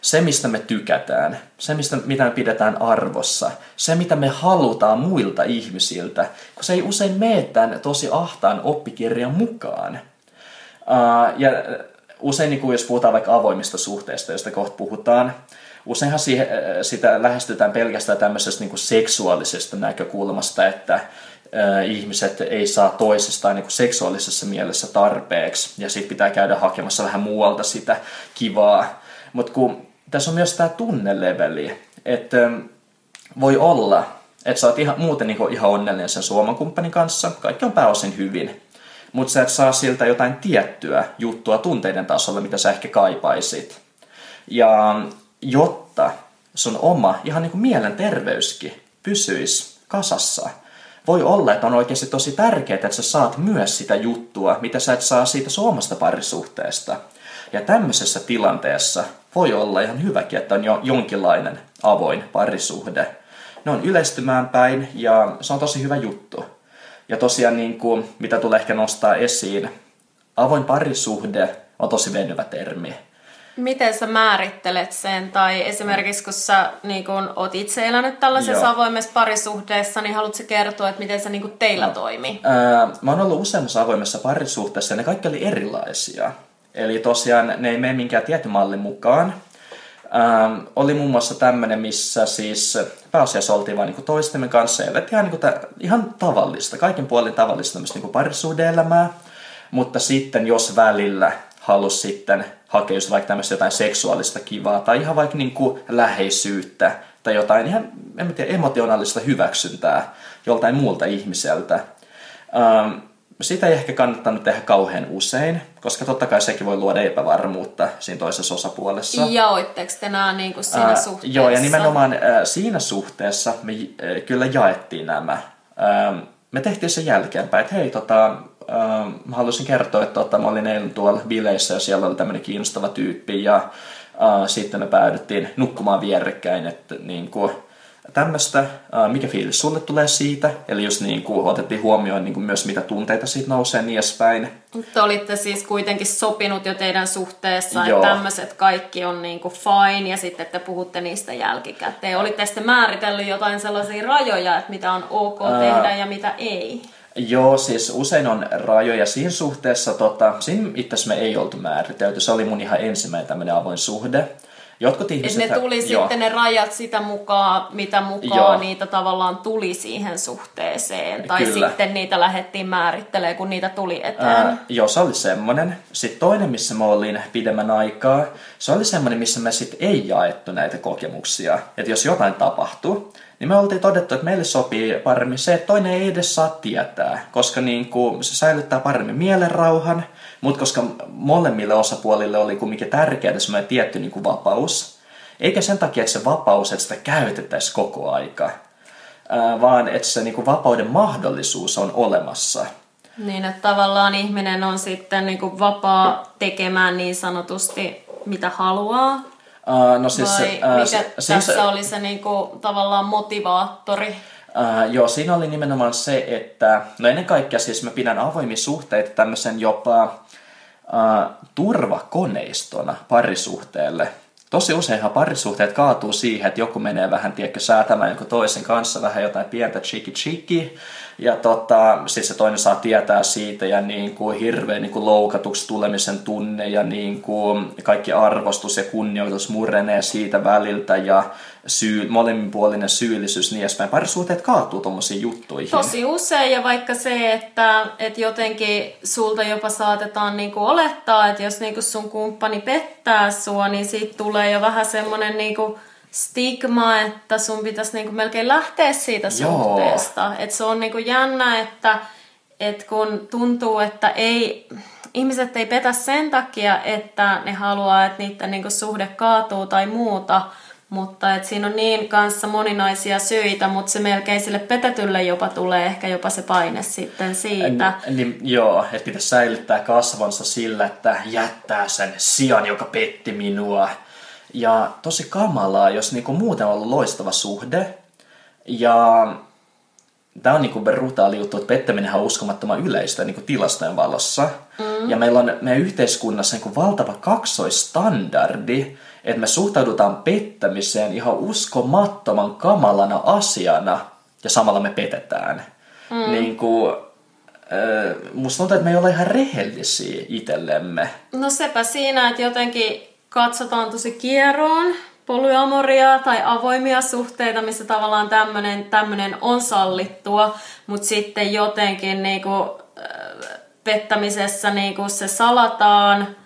S3: Se, mistä me tykätään, se, mistä, mitä me pidetään arvossa, se, mitä me halutaan muilta ihmisiltä, kun se ei usein mene tämän tosi ahtaan oppikirjan mukaan. Uh, ja usein niin kuin jos puhutaan vaikka avoimista suhteista, joista kohta puhutaan, useinhan siihen, äh, sitä lähestytään pelkästään tämmöisestä niin kuin seksuaalisesta näkökulmasta, että äh, ihmiset ei saa toisistaan niin seksuaalisessa mielessä tarpeeksi. Ja sitten pitää käydä hakemassa vähän muualta sitä kivaa. Mutta kun tässä on myös tämä tunneleveli, että ähm, voi olla, että sä oot ihan, muuten niin ihan onnellinen sen suoman kumppanin kanssa, kaikki on pääosin hyvin, mutta sä et saa siltä jotain tiettyä juttua tunteiden tasolla, mitä sä ehkä kaipaisit. Ja jotta sun oma ihan niin kuin mielenterveyskin pysyisi kasassa. Voi olla, että on oikeasti tosi tärkeää, että sä saat myös sitä juttua, mitä sä et saa siitä sun omasta parisuhteesta. Ja tämmöisessä tilanteessa voi olla ihan hyväkin, että on jo jonkinlainen avoin parisuhde. Ne on yleistymään päin ja se on tosi hyvä juttu. Ja tosiaan niin kuin, mitä tulee ehkä nostaa esiin, avoin parisuhde on tosi venyvä termi.
S2: Miten sä määrittelet sen? Tai esimerkiksi kun sä niin kun, oot itse elänyt tällaisessa Joo. avoimessa parisuhteessa, niin haluatko kertoa, että miten se niin kun, teillä no. toimi?
S3: Ää, mä oon ollut useammassa avoimessa parisuhteessa ja ne kaikki oli erilaisia. Eli tosiaan ne ei mene minkään tietyn mallin mukaan. Ähm, oli muun muassa tämmöinen, missä siis pääasiassa oltiin vain niin toistemme kanssa ja ihan, niin kuin, ihan tavallista, kaiken puolin tavallista niin parisuhde-elämää. Mutta sitten jos välillä halusi sitten hakea just vaikka tämmöistä jotain seksuaalista kivaa tai ihan vaikka niin kuin läheisyyttä tai jotain ihan en tiedä, emotionaalista hyväksyntää joltain muulta ihmiseltä. Ähm, sitä ei ehkä kannattanut tehdä kauhean usein, koska totta kai sekin voi luoda epävarmuutta siinä toisessa osapuolessa.
S2: Jaoitteko te nämä niin kuin siinä äh, suhteessa?
S3: Joo, ja nimenomaan äh, siinä suhteessa me äh, kyllä jaettiin nämä. Äh, me tehtiin sen jälkeenpäin, että hei, tota, äh, mä haluaisin kertoa, että tota, mä olin eilen tuolla bileissä ja siellä oli tämmöinen kiinnostava tyyppi ja äh, sitten me päädyttiin nukkumaan vierekkäin, että niin kuin, tämmöistä, mikä fiilis sulle tulee siitä, eli just niin kuin otettiin huomioon niin kuin myös mitä tunteita siitä nousee niin edespäin.
S2: Mutta olitte siis kuitenkin sopinut jo teidän suhteessa, Joo. että tämmöiset kaikki on niin kuin fine ja sitten te puhutte niistä jälkikäteen. Olitte sitten määritellyt jotain sellaisia rajoja, että mitä on ok tehdä ja mitä ei?
S3: Joo, siis usein on rajoja siinä suhteessa. Tota, siinä itse me ei oltu määritelty. Se oli mun ihan ensimmäinen tämmöinen avoin suhde. Jotkut ihmiset...
S2: Et ne tuli jo. sitten ne rajat sitä mukaan, mitä mukaan joo. niitä tavallaan tuli siihen suhteeseen. Tai Kyllä. sitten niitä lähdettiin määrittelemään, kun niitä tuli eteen. Ää,
S3: joo, se oli semmoinen. Sitten toinen, missä mä olin pidemmän aikaa, se oli semmoinen, missä me sitten ei jaettu näitä kokemuksia. Että jos jotain tapahtuu, niin me oltiin todettu, että meille sopii paremmin se, että toinen ei edes saa tietää, koska niin kuin se säilyttää paremmin mielenrauhan, mutta koska molemmille osapuolille oli kumminkin tärkeää semmoinen tietty niin kuin vapaus, eikä sen takia, että se vapaus, että sitä käytettäisiin koko aika, vaan että se niin kuin vapauden mahdollisuus on olemassa.
S2: Niin, että tavallaan ihminen on sitten niin kuin vapaa tekemään niin sanotusti mitä haluaa,
S3: Uh, no siis,
S2: Vai uh, mikä se, tässä se, oli se niinku, tavallaan motivaattori?
S3: Uh, joo, siinä oli nimenomaan se, että no ennen kaikkea siis mä pidän avoimia suhteita tämmöisen jopa uh, turvakoneistona parisuhteelle. Tosi useinhan parisuhteet kaatuu siihen, että joku menee vähän, tiedätkö, säätämään joku toisen kanssa vähän jotain pientä chiki chiki, ja tota, siis se toinen saa tietää siitä ja niin kuin hirveän niin kuin loukatuksi tulemisen tunne ja niin kuin kaikki arvostus ja kunnioitus murenee siitä väliltä ja syy, molemminpuolinen syyllisyys niin edespäin. Parisuhteet kaatuu tuommoisiin juttuihin.
S2: Tosi usein ja vaikka se, että, että jotenkin sulta jopa saatetaan niin kuin olettaa, että jos niin kuin sun kumppani pettää sua, niin siitä tulee jo vähän semmoinen niin kuin stigma, että sun pitäisi niinku melkein lähteä siitä Joo. suhteesta. Et se on niinku jännä, että et kun tuntuu, että ei, ihmiset ei petä sen takia, että ne haluaa, että niiden niinku suhde kaatuu tai muuta, mutta et siinä on niin kanssa moninaisia syitä, mutta se melkein sille petetylle jopa tulee ehkä jopa se paine sitten siitä.
S3: N, niin, joo, että pitäisi säilyttää kasvansa sillä, että jättää sen sijan, joka petti minua ja tosi kamalaa, jos niinku muuten on ollut loistava suhde. Ja tämä on niinku brutaali juttu, että pettäminen on uskomattoman yleistä niinku tilastojen valossa. Mm. Ja meillä on meidän yhteiskunnassa niinku valtava kaksoistandardi, että me suhtaudutaan pettämiseen ihan uskomattoman kamalana asiana ja samalla me petetään. Mm. Niin kuin, musta tuntuu, että me ei olla ihan rehellisiä itsellemme.
S2: No sepä siinä, että jotenkin katsotaan tosi kieroon. Polyamoria tai avoimia suhteita, missä tavallaan tämmöinen tämmönen on sallittua, mutta sitten jotenkin niinku, pettämisessä niinku se salataan,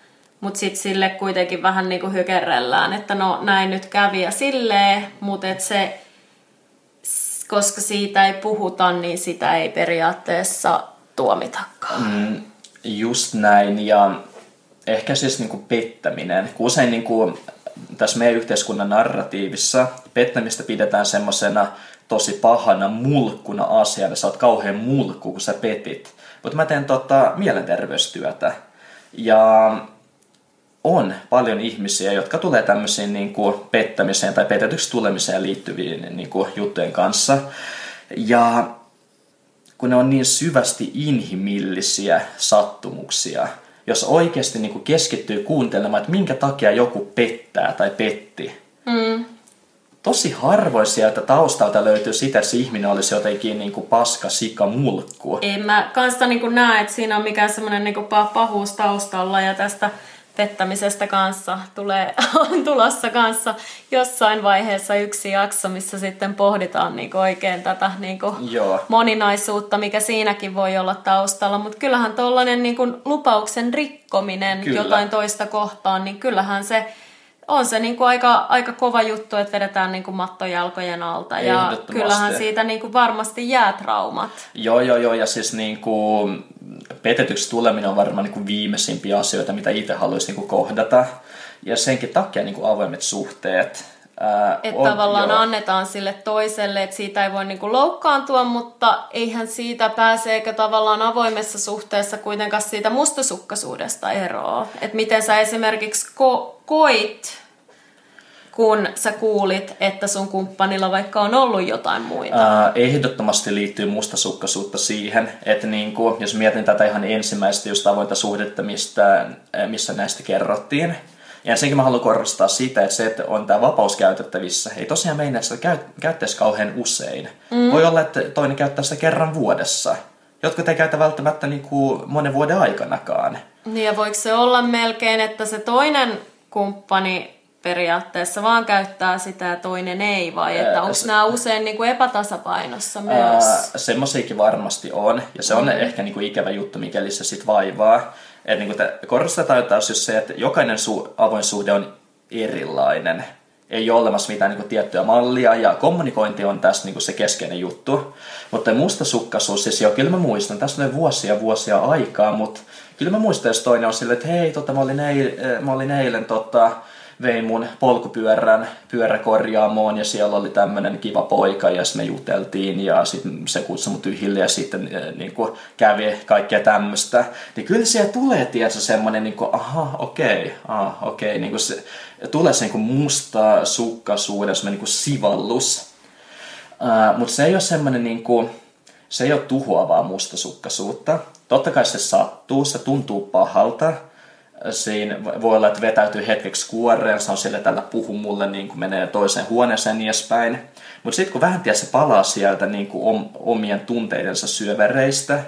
S2: mutta sitten sille kuitenkin vähän niinku hykerrellään, että no näin nyt kävi ja silleen, mutta et se, koska siitä ei puhuta, niin sitä ei periaatteessa tuomitakaan. Mm,
S3: just näin, ja ehkä siis niin kuin pettäminen. Kun usein niin kuin, tässä meidän yhteiskunnan narratiivissa pettämistä pidetään semmoisena tosi pahana mulkkuna asiana. Sä oot kauhean mulkku, kun sä petit. Mutta mä teen tota, mielenterveystyötä. Ja on paljon ihmisiä, jotka tulee tämmöisiin niin kuin pettämiseen tai petetyksi tulemiseen liittyviin niin kuin juttujen kanssa. Ja kun ne on niin syvästi inhimillisiä sattumuksia, jos oikeasti niin kuin keskittyy kuuntelemaan, että minkä takia joku pettää tai petti, mm. tosi harvoin sieltä taustalta löytyy sitä, että se ihminen olisi jotenkin niin kuin paska, sika, mulkku.
S2: En mä kanssa niin näe, että siinä on mikään semmoinen niin pahuus taustalla ja tästä pettämisestä kanssa tulee, on tulossa kanssa jossain vaiheessa yksi jakso, missä sitten pohditaan niin oikein tätä niin
S3: Joo.
S2: moninaisuutta, mikä siinäkin voi olla taustalla. Mutta kyllähän tuollainen niin lupauksen rikkominen Kyllä. jotain toista kohtaan, niin kyllähän se on se niin kuin aika, aika kova juttu, että vedetään niin kuin mattojalkojen alta. Ja kyllähän siitä niin kuin varmasti jää traumat.
S3: Joo, joo, joo. Ja siis niin kuin petetyksi tuleminen on varmaan niin kuin viimeisimpiä asioita, mitä itse haluaisi niin kuin kohdata. Ja senkin takia niin kuin avoimet suhteet.
S2: Että tavallaan joo. annetaan sille toiselle, että siitä ei voi niinku loukkaantua, mutta eihän siitä pääseekö tavallaan avoimessa suhteessa kuitenkaan siitä mustasukkaisuudesta eroa. Että miten sä esimerkiksi ko- koit kun sä kuulit, että sun kumppanilla vaikka on ollut jotain muita?
S3: Ää, ehdottomasti liittyy mustasukkaisuutta siihen, että niin kuin, jos mietin tätä ihan ensimmäistä just avointa suhdetta, mistä, missä näistä kerrottiin, ja ensinnäkin mä haluan korostaa sitä, että se, että on tämä vapaus käytettävissä, ei tosiaan meinaa, sitä käyttäisi kauhean usein. Mm. Voi olla, että toinen käyttää sitä kerran vuodessa. Jotkut ei käytä välttämättä niin kuin monen vuoden aikanakaan.
S2: Niin ja voiko se olla melkein, että se toinen kumppani periaatteessa vaan käyttää sitä ja toinen ei, vai että onko nämä usein niin kuin epätasapainossa myös?
S3: Semmoisiakin varmasti on, ja se on mm. ehkä niin kuin ikävä juttu, mikäli se sitten vaivaa. Et niin korostetaan taas just se, että jokainen su- avoin suhde on erilainen. Ei ole olemassa mitään niin kuin tiettyä mallia, ja kommunikointi on tässä niin kuin se keskeinen juttu. Mutta mustasukkaisuus, siis jo kyllä mä muistan, tässä on vuosia vuosia aikaa, mutta kyllä mä muistan, jos toinen on silleen, että hei, tota, mä, olin eil- mä olin eilen tota, vein mun polkupyörän pyöräkorjaamoon ja siellä oli tämmöinen kiva poika ja me juteltiin ja sitten se kutsui mut yhille ja sitten niin kuin, kävi kaikkea tämmöistä. Niin kyllä siellä tulee tietysti semmoinen, niin kuin, aha, okei, okay, ah, okei, okay, niin kuin se, tulee se niin kuin musta sukkaisuuden, semmoinen niin kuin sivallus. Uh, Mutta se ei ole semmoinen niin kuin, se ei ole tuhoavaa mustasukkaisuutta. Totta kai se sattuu, se tuntuu pahalta, siinä. Voi olla, että vetäytyy hetkeksi kuoreen, se on sille tällä puhu mulle, niin kuin menee toiseen huoneeseen niin edespäin. Mutta sitten kun vähän tiedä, se palaa sieltä niin kuin omien tunteidensa syövereistä,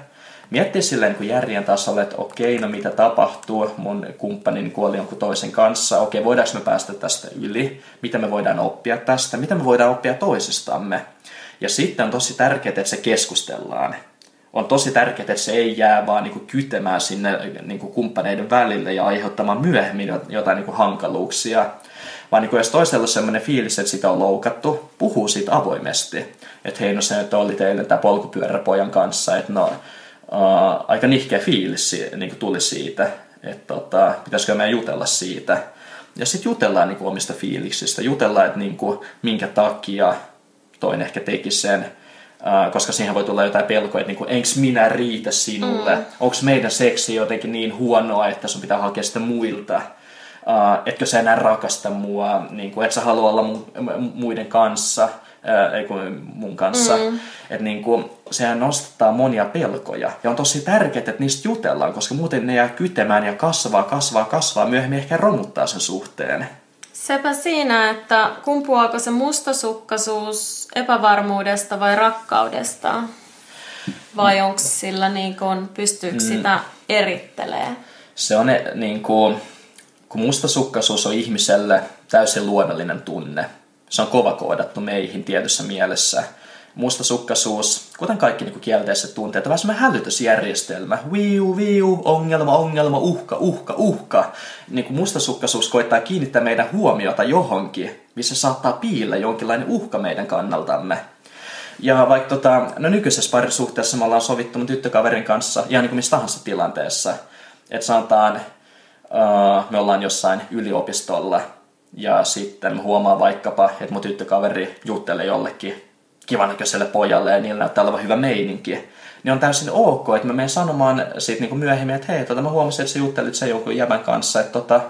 S3: miettii silleen niin järjen tasolla, että okei, no mitä tapahtuu, mun kumppani kuoli jonkun toisen kanssa, okei, voidaanko me päästä tästä yli, mitä me voidaan oppia tästä, mitä me voidaan oppia toisistamme. Ja sitten on tosi tärkeää, että se keskustellaan on tosi tärkeää, että se ei jää vaan niin kuin kytemään sinne niin kuin kumppaneiden välille ja aiheuttamaan myöhemmin jotain niin kuin hankaluuksia. Vaan niin kuin jos toisella on sellainen fiilis, että sitä on loukattu, puhuu siitä avoimesti. Että hei, no se nyt oli teille tämä polkupyöräpojan kanssa, että no, uh, aika nihkeä fiilis niin kuin tuli siitä, että tota, pitäisikö meidän jutella siitä. Ja sitten jutellaan niin kuin omista fiiliksistä, jutellaan, että niin kuin, minkä takia toinen ehkä teki sen, koska siihen voi tulla jotain pelkoja, että niinku, enkö minä riitä sinulle, mm. onko meidän seksi jotenkin niin huonoa, että sun pitää hakea sitä muilta, uh, etkö sä enää rakasta mua, niinku, et sä halua olla mu- muiden kanssa, ei kun mun kanssa. Mm. Että niinku, sehän nostattaa monia pelkoja. Ja on tosi tärkeää, että niistä jutellaan, koska muuten ne jää kytemään ja kasvaa, kasvaa, kasvaa. Myöhemmin ehkä romuttaa sen suhteen.
S2: Sepä siinä, että kumpuaako se mustasukkaisuus epävarmuudesta vai rakkaudesta? Vai onko sillä niin kuin, pystyykö mm. sitä erittelee?
S3: Se on niin kuin, kun mustasukkaisuus on ihmiselle täysin luonnollinen tunne. Se on kova koodattu meihin tietyssä mielessä – mustasukkaisuus, kuten kaikki niin kuin kielteiset tunteet, on vähän semmoinen hälytysjärjestelmä. Viu, viu, ongelma, ongelma, uhka, uhka, uhka. Niin kuin mustasukkaisuus koittaa kiinnittää meidän huomiota johonkin, missä saattaa piillä jonkinlainen uhka meidän kannaltamme. Ja vaikka tota, no nykyisessä parisuhteessa me ollaan sovittu mun tyttökaverin kanssa ihan niin kuin missä tahansa tilanteessa, että sanotaan, uh, me ollaan jossain yliopistolla ja sitten mä huomaan vaikkapa, että mun tyttökaveri juttelee jollekin kivanäköiselle pojalle ja niillä näyttää olevan hyvä meininki, niin on täysin ok, että mä menen sanomaan siitä niin kuin myöhemmin, että hei, tota, mä huomasin, että sä juttelit sen jonkun jäbän kanssa, että tota,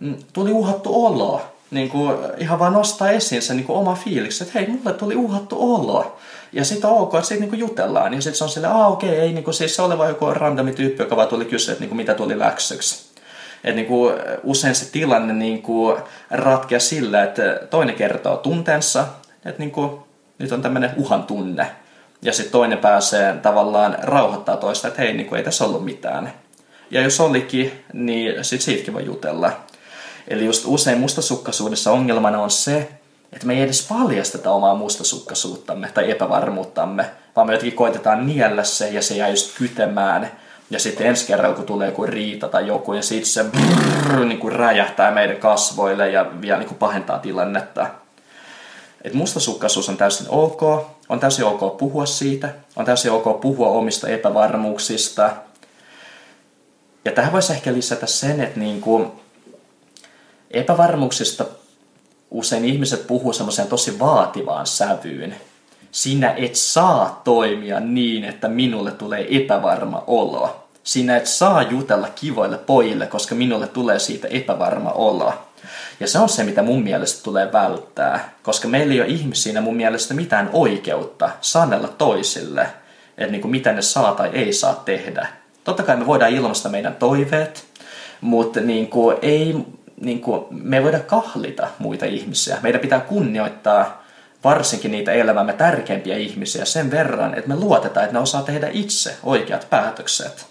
S3: mm, tuli uhattu olo. Niin kuin, ihan vaan nostaa esiin se niin kuin oma fiiliksi, että hei, mulle tuli uhattu olo. Ja sitten on ok, että siitä niin kuin jutellaan. Ja sitten se on silleen, aa okei, okay, ei niin kuin, siis se ole vaan joku randomi tyyppi, joka vaan tuli kysyä, että niin kuin, mitä tuli läksyksi. Et niin kuin, usein se tilanne niin kuin, ratkeaa sillä, että toinen kertoo tunteensa, että niin kuin, nyt on tämmöinen uhan tunne. Ja sitten toinen pääsee tavallaan rauhoittaa toista, että hei, niin kuin, ei tässä ollut mitään. Ja jos olikin, niin sitten siitäkin voi jutella. Eli just usein mustasukkaisuudessa ongelmana on se, että me ei edes paljasteta omaa mustasukkaisuuttamme tai epävarmuuttamme, vaan me jotenkin koitetaan niellä se ja se jää just kytemään. Ja sitten ensi kerralla, kun tulee joku riita tai joku, ja sitten se brrr, niin kuin räjähtää meidän kasvoille ja vielä niin kuin pahentaa tilannetta. Et mustasukkaisuus on täysin ok, on täysin ok puhua siitä, on täysin ok puhua omista epävarmuuksista. Ja tähän voisi ehkä lisätä sen, että niin kuin epävarmuuksista usein ihmiset puhuu semmoiseen tosi vaativaan sävyyn. Sinä et saa toimia niin, että minulle tulee epävarma olo. Sinä et saa jutella kivoille pojille, koska minulle tulee siitä epävarma olo. Ja se on se, mitä mun mielestä tulee välttää, koska meillä ei ole ihmisiä mun mielestä mitään oikeutta sanella toisille, että niin kuin mitä ne saa tai ei saa tehdä. Totta kai me voidaan ilmaista meidän toiveet, mutta niin kuin ei, niin kuin, me ei voida kahlita muita ihmisiä. Meidän pitää kunnioittaa varsinkin niitä elämämme tärkeimpiä ihmisiä sen verran, että me luotetaan, että ne osaa tehdä itse oikeat päätökset.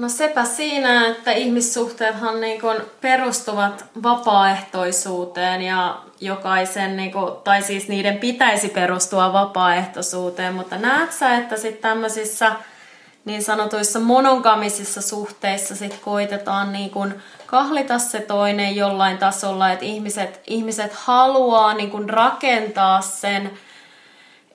S2: No sepä siinä, että ihmissuhteethan niin kuin perustuvat vapaaehtoisuuteen ja jokaisen, niin kuin, tai siis niiden pitäisi perustua vapaaehtoisuuteen, mutta näet sä, että sitten tämmöisissä niin sanotuissa monogamisissa suhteissa sit koitetaan niin kuin kahlita se toinen jollain tasolla, että ihmiset, ihmiset haluaa niin kuin rakentaa sen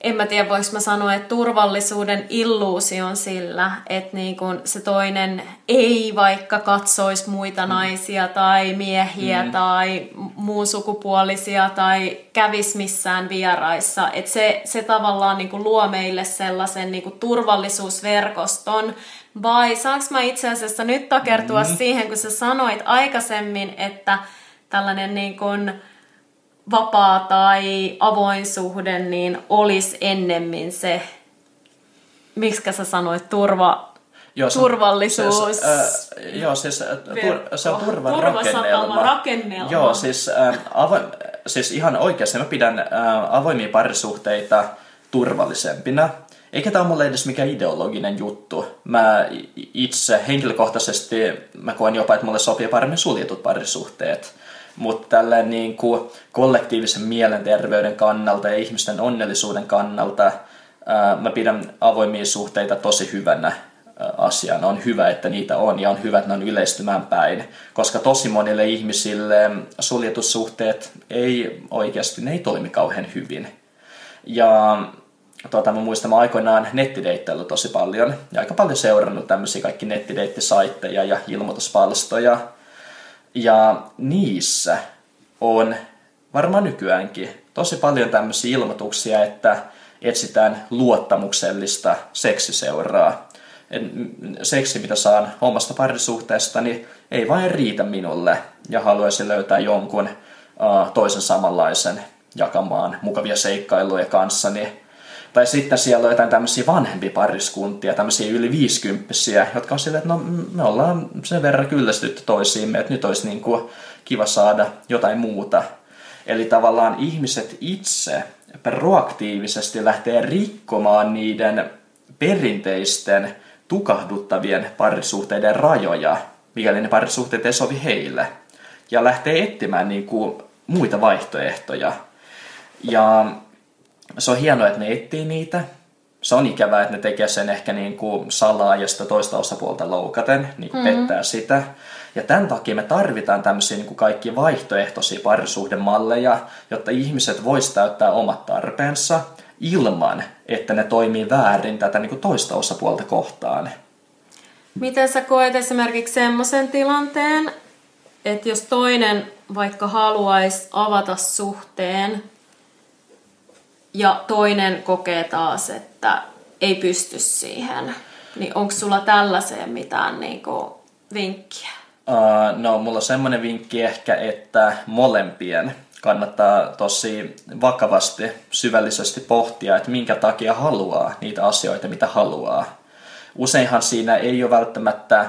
S2: en mä tiedä, voiko mä sanoa, että turvallisuuden illuusion sillä, että niin kun se toinen ei vaikka katsoisi muita mm. naisia tai miehiä mm. tai muun sukupuolisia tai kävisi missään vieraissa. Että se, se tavallaan niin luo meille sellaisen niin turvallisuusverkoston. Vai saanko mä itse asiassa nyt takertua mm. siihen, kun sä sanoit aikaisemmin, että tällainen niin kun, vapaa tai avoin suhde, niin olisi ennemmin se, miksi sä sanoit, turva, joo, se, turvallisuus.
S3: Se, äh, joo, siis äh, tur, se on turvan rakennelma.
S2: rakennelma.
S3: Joo, siis, äh, avo, siis ihan oikeasti mä pidän äh, avoimia parisuhteita turvallisempina. Eikä tämä ole mulle edes mikään ideologinen juttu. Mä itse henkilökohtaisesti mä koen jopa, että mulle sopii paremmin suljetut parisuhteet mutta tällä niin kuin kollektiivisen mielenterveyden kannalta ja ihmisten onnellisuuden kannalta mä pidän avoimia suhteita tosi hyvänä asiana. On hyvä, että niitä on ja on hyvä, että ne on yleistymään päin, koska tosi monille ihmisille suljetussuhteet ei oikeasti, ne ei toimi kauhean hyvin. Ja tuota, mä muistan mä aikoinaan nettideittailu tosi paljon ja aika paljon seurannut tämmöisiä kaikki nettideittisaitteja ja ilmoituspalstoja. Ja niissä on varmaan nykyäänkin tosi paljon tämmöisiä ilmoituksia, että etsitään luottamuksellista seksiseuraa. Seksi, mitä saan omasta parisuhteesta, niin ei vain riitä minulle ja haluaisin löytää jonkun uh, toisen samanlaisen jakamaan mukavia seikkailuja kanssani tai sitten siellä on jotain tämmöisiä vanhempia pariskuntia, tämmöisiä yli viisikymppisiä, jotka on silleen, että no me ollaan sen verran kyllästytty toisiimme, että nyt olisi niin kuin kiva saada jotain muuta. Eli tavallaan ihmiset itse proaktiivisesti lähtee rikkomaan niiden perinteisten tukahduttavien parisuhteiden rajoja, mikäli ne parisuhteet ei sovi heille. Ja lähtee etsimään niin kuin muita vaihtoehtoja. Ja se on hienoa, että ne etsii niitä. Se on ikävää, että ne tekee sen ehkä niin kuin salaa ja sitä toista osapuolta loukaten, niin kuin mm-hmm. pettää sitä. Ja tämän takia me tarvitaan tämmöisiä niin kuin kaikki vaihtoehtoisia parisuhdemalleja, jotta ihmiset voisivat täyttää omat tarpeensa ilman, että ne toimii väärin tätä niin kuin toista osapuolta kohtaan.
S2: Miten sä koet esimerkiksi semmoisen tilanteen, että jos toinen vaikka haluaisi avata suhteen ja toinen kokee taas, että ei pysty siihen, niin onko sulla tällaiseen mitään niinku vinkkiä?
S3: Uh, no, mulla on semmoinen vinkki ehkä, että molempien kannattaa tosi vakavasti, syvällisesti pohtia, että minkä takia haluaa niitä asioita, mitä haluaa. Useinhan siinä ei ole välttämättä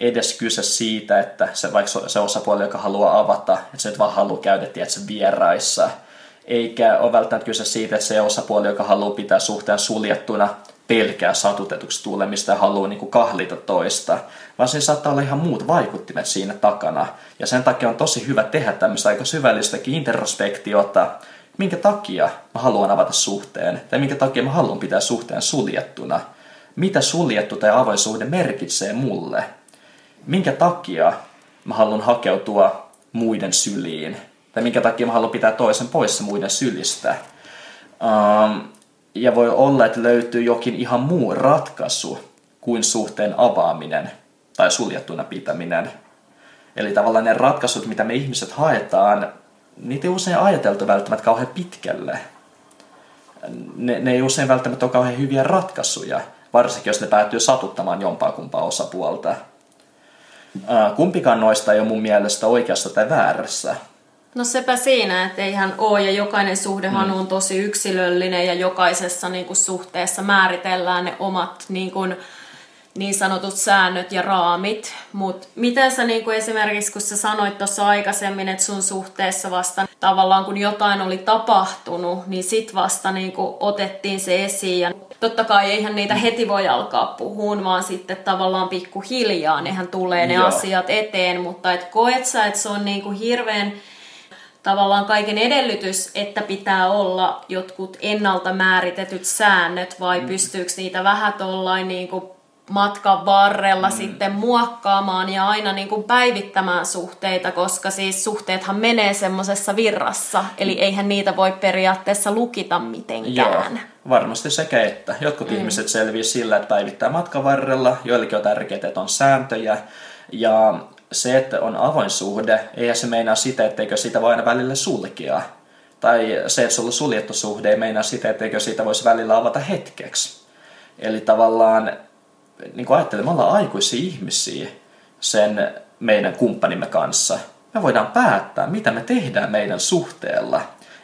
S3: edes kyse siitä, että se, vaikka se osapuoli, joka haluaa avata, että se et vaan haluaa käydä tiedätkö, vieraissa, eikä ole välttämättä kyse siitä, että se osapuoli, joka haluaa pitää suhteen suljettuna, pelkää satutetuksi tulemista ja haluaa niin kuin kahlita toista, vaan siinä saattaa olla ihan muut vaikuttimet siinä takana. Ja sen takia on tosi hyvä tehdä tämmöistä aika syvällistäkin introspektiota, minkä takia mä haluan avata suhteen, tai minkä takia mä haluan pitää suhteen suljettuna. Mitä suljettu tai avoin suhde merkitsee mulle? Minkä takia mä haluan hakeutua muiden syliin? Tai minkä takia mä haluan pitää toisen poissa muiden sylistä? Um, ja voi olla, että löytyy jokin ihan muu ratkaisu kuin suhteen avaaminen tai suljettuna pitäminen. Eli tavallaan ne ratkaisut, mitä me ihmiset haetaan, niitä ei usein ajateltu välttämättä kauhean pitkälle. Ne, ne ei usein välttämättä ole kauhean hyviä ratkaisuja, varsinkin jos ne päätyy satuttamaan jompaa kumpaa osapuolta. Kumpikaan noista ei ole mun mielestä oikeassa tai väärässä.
S2: No sepä siinä, että eihän ole ja jokainen suhdehan mm. on tosi yksilöllinen ja jokaisessa niin kuin, suhteessa määritellään ne omat niin, kuin, niin sanotut säännöt ja raamit. Mutta miten sä niin kuin esimerkiksi, kun sä sanoit tuossa aikaisemmin, että sun suhteessa vasta tavallaan kun jotain oli tapahtunut, niin sit vasta niin kuin, otettiin se esiin ja totta kai eihän niitä heti voi alkaa puhua, vaan sitten tavallaan pikkuhiljaa nehän tulee ne Joo. asiat eteen, mutta et koet sä, että se on niin kuin hirveän tavallaan kaiken edellytys, että pitää olla jotkut ennalta määritetyt säännöt vai mm. pystyykö niitä vähän tollain niin kuin matkan varrella mm. sitten muokkaamaan ja aina niin kuin päivittämään suhteita, koska siis suhteethan menee semmoisessa virrassa, eli mm. eihän niitä voi periaatteessa lukita mitenkään. Joo,
S3: varmasti sekä että. Jotkut mm. ihmiset selviää sillä, että päivittää matkan varrella, joillekin on tärkeää, että on sääntöjä, ja se, että on avoin suhde, ei se meinaa sitä, etteikö sitä voi aina välillä sulkea. Tai se, että sulla on suljettu suhde, ei meinaa sitä, etteikö siitä voisi välillä avata hetkeksi. Eli tavallaan, niin kuin ajattelin, me ollaan aikuisia ihmisiä sen meidän kumppanimme kanssa. Me voidaan päättää, mitä me tehdään meidän suhteella.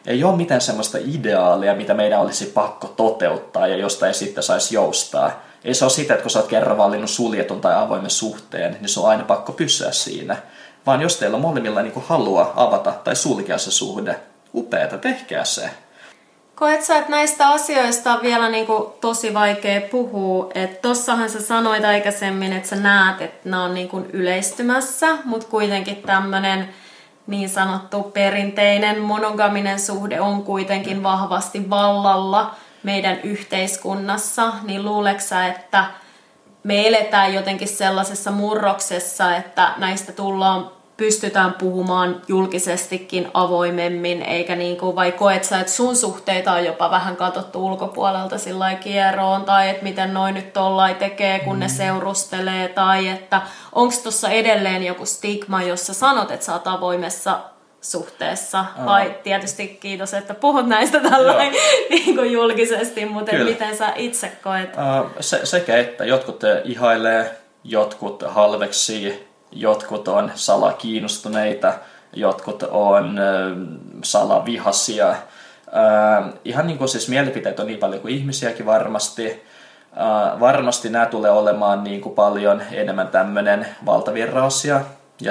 S3: Ei ole mitään sellaista ideaalia, mitä meidän olisi pakko toteuttaa ja josta ei sitten saisi joustaa ei se ole sitä, että kun sä oot kerran valinnut suljetun tai avoimen suhteen, niin se on aina pakko pysyä siinä. Vaan jos teillä on molemmilla niin halua avata tai sulkea se suhde, upeeta, tehkää se.
S2: Koet sä, että näistä asioista on vielä niin kuin tosi vaikea puhua? Että tossahan sä sanoit aikaisemmin, että sä näet, että nämä on niin kuin yleistymässä, mutta kuitenkin tämmöinen niin sanottu perinteinen monogaminen suhde on kuitenkin vahvasti vallalla meidän yhteiskunnassa, niin luuleksä, että me eletään jotenkin sellaisessa murroksessa, että näistä tullaan pystytään puhumaan julkisestikin avoimemmin, eikä niin kuin, vai koet sä, että sun suhteita on jopa vähän katsottu ulkopuolelta sillä kierroon, tai että miten noin nyt tollain tekee, kun ne mm. seurustelee, tai että onko tuossa edelleen joku stigma, jossa sanot, että sä oot avoimessa suhteessa. Aa. Vai tietysti kiitos, että puhut näistä tällainen niin kuin julkisesti, mutta Kyllä. miten sä itse koet?
S3: Uh, se, sekä että jotkut ihailee, jotkut halveksii, jotkut on salakiinnostuneita, jotkut on uh, salavihasia. Uh, ihan niin kuin siis mielipiteet on niin paljon kuin ihmisiäkin varmasti. Uh, varmasti nämä tulee olemaan niin kuin paljon enemmän tämmöinen valtavirra-asia ja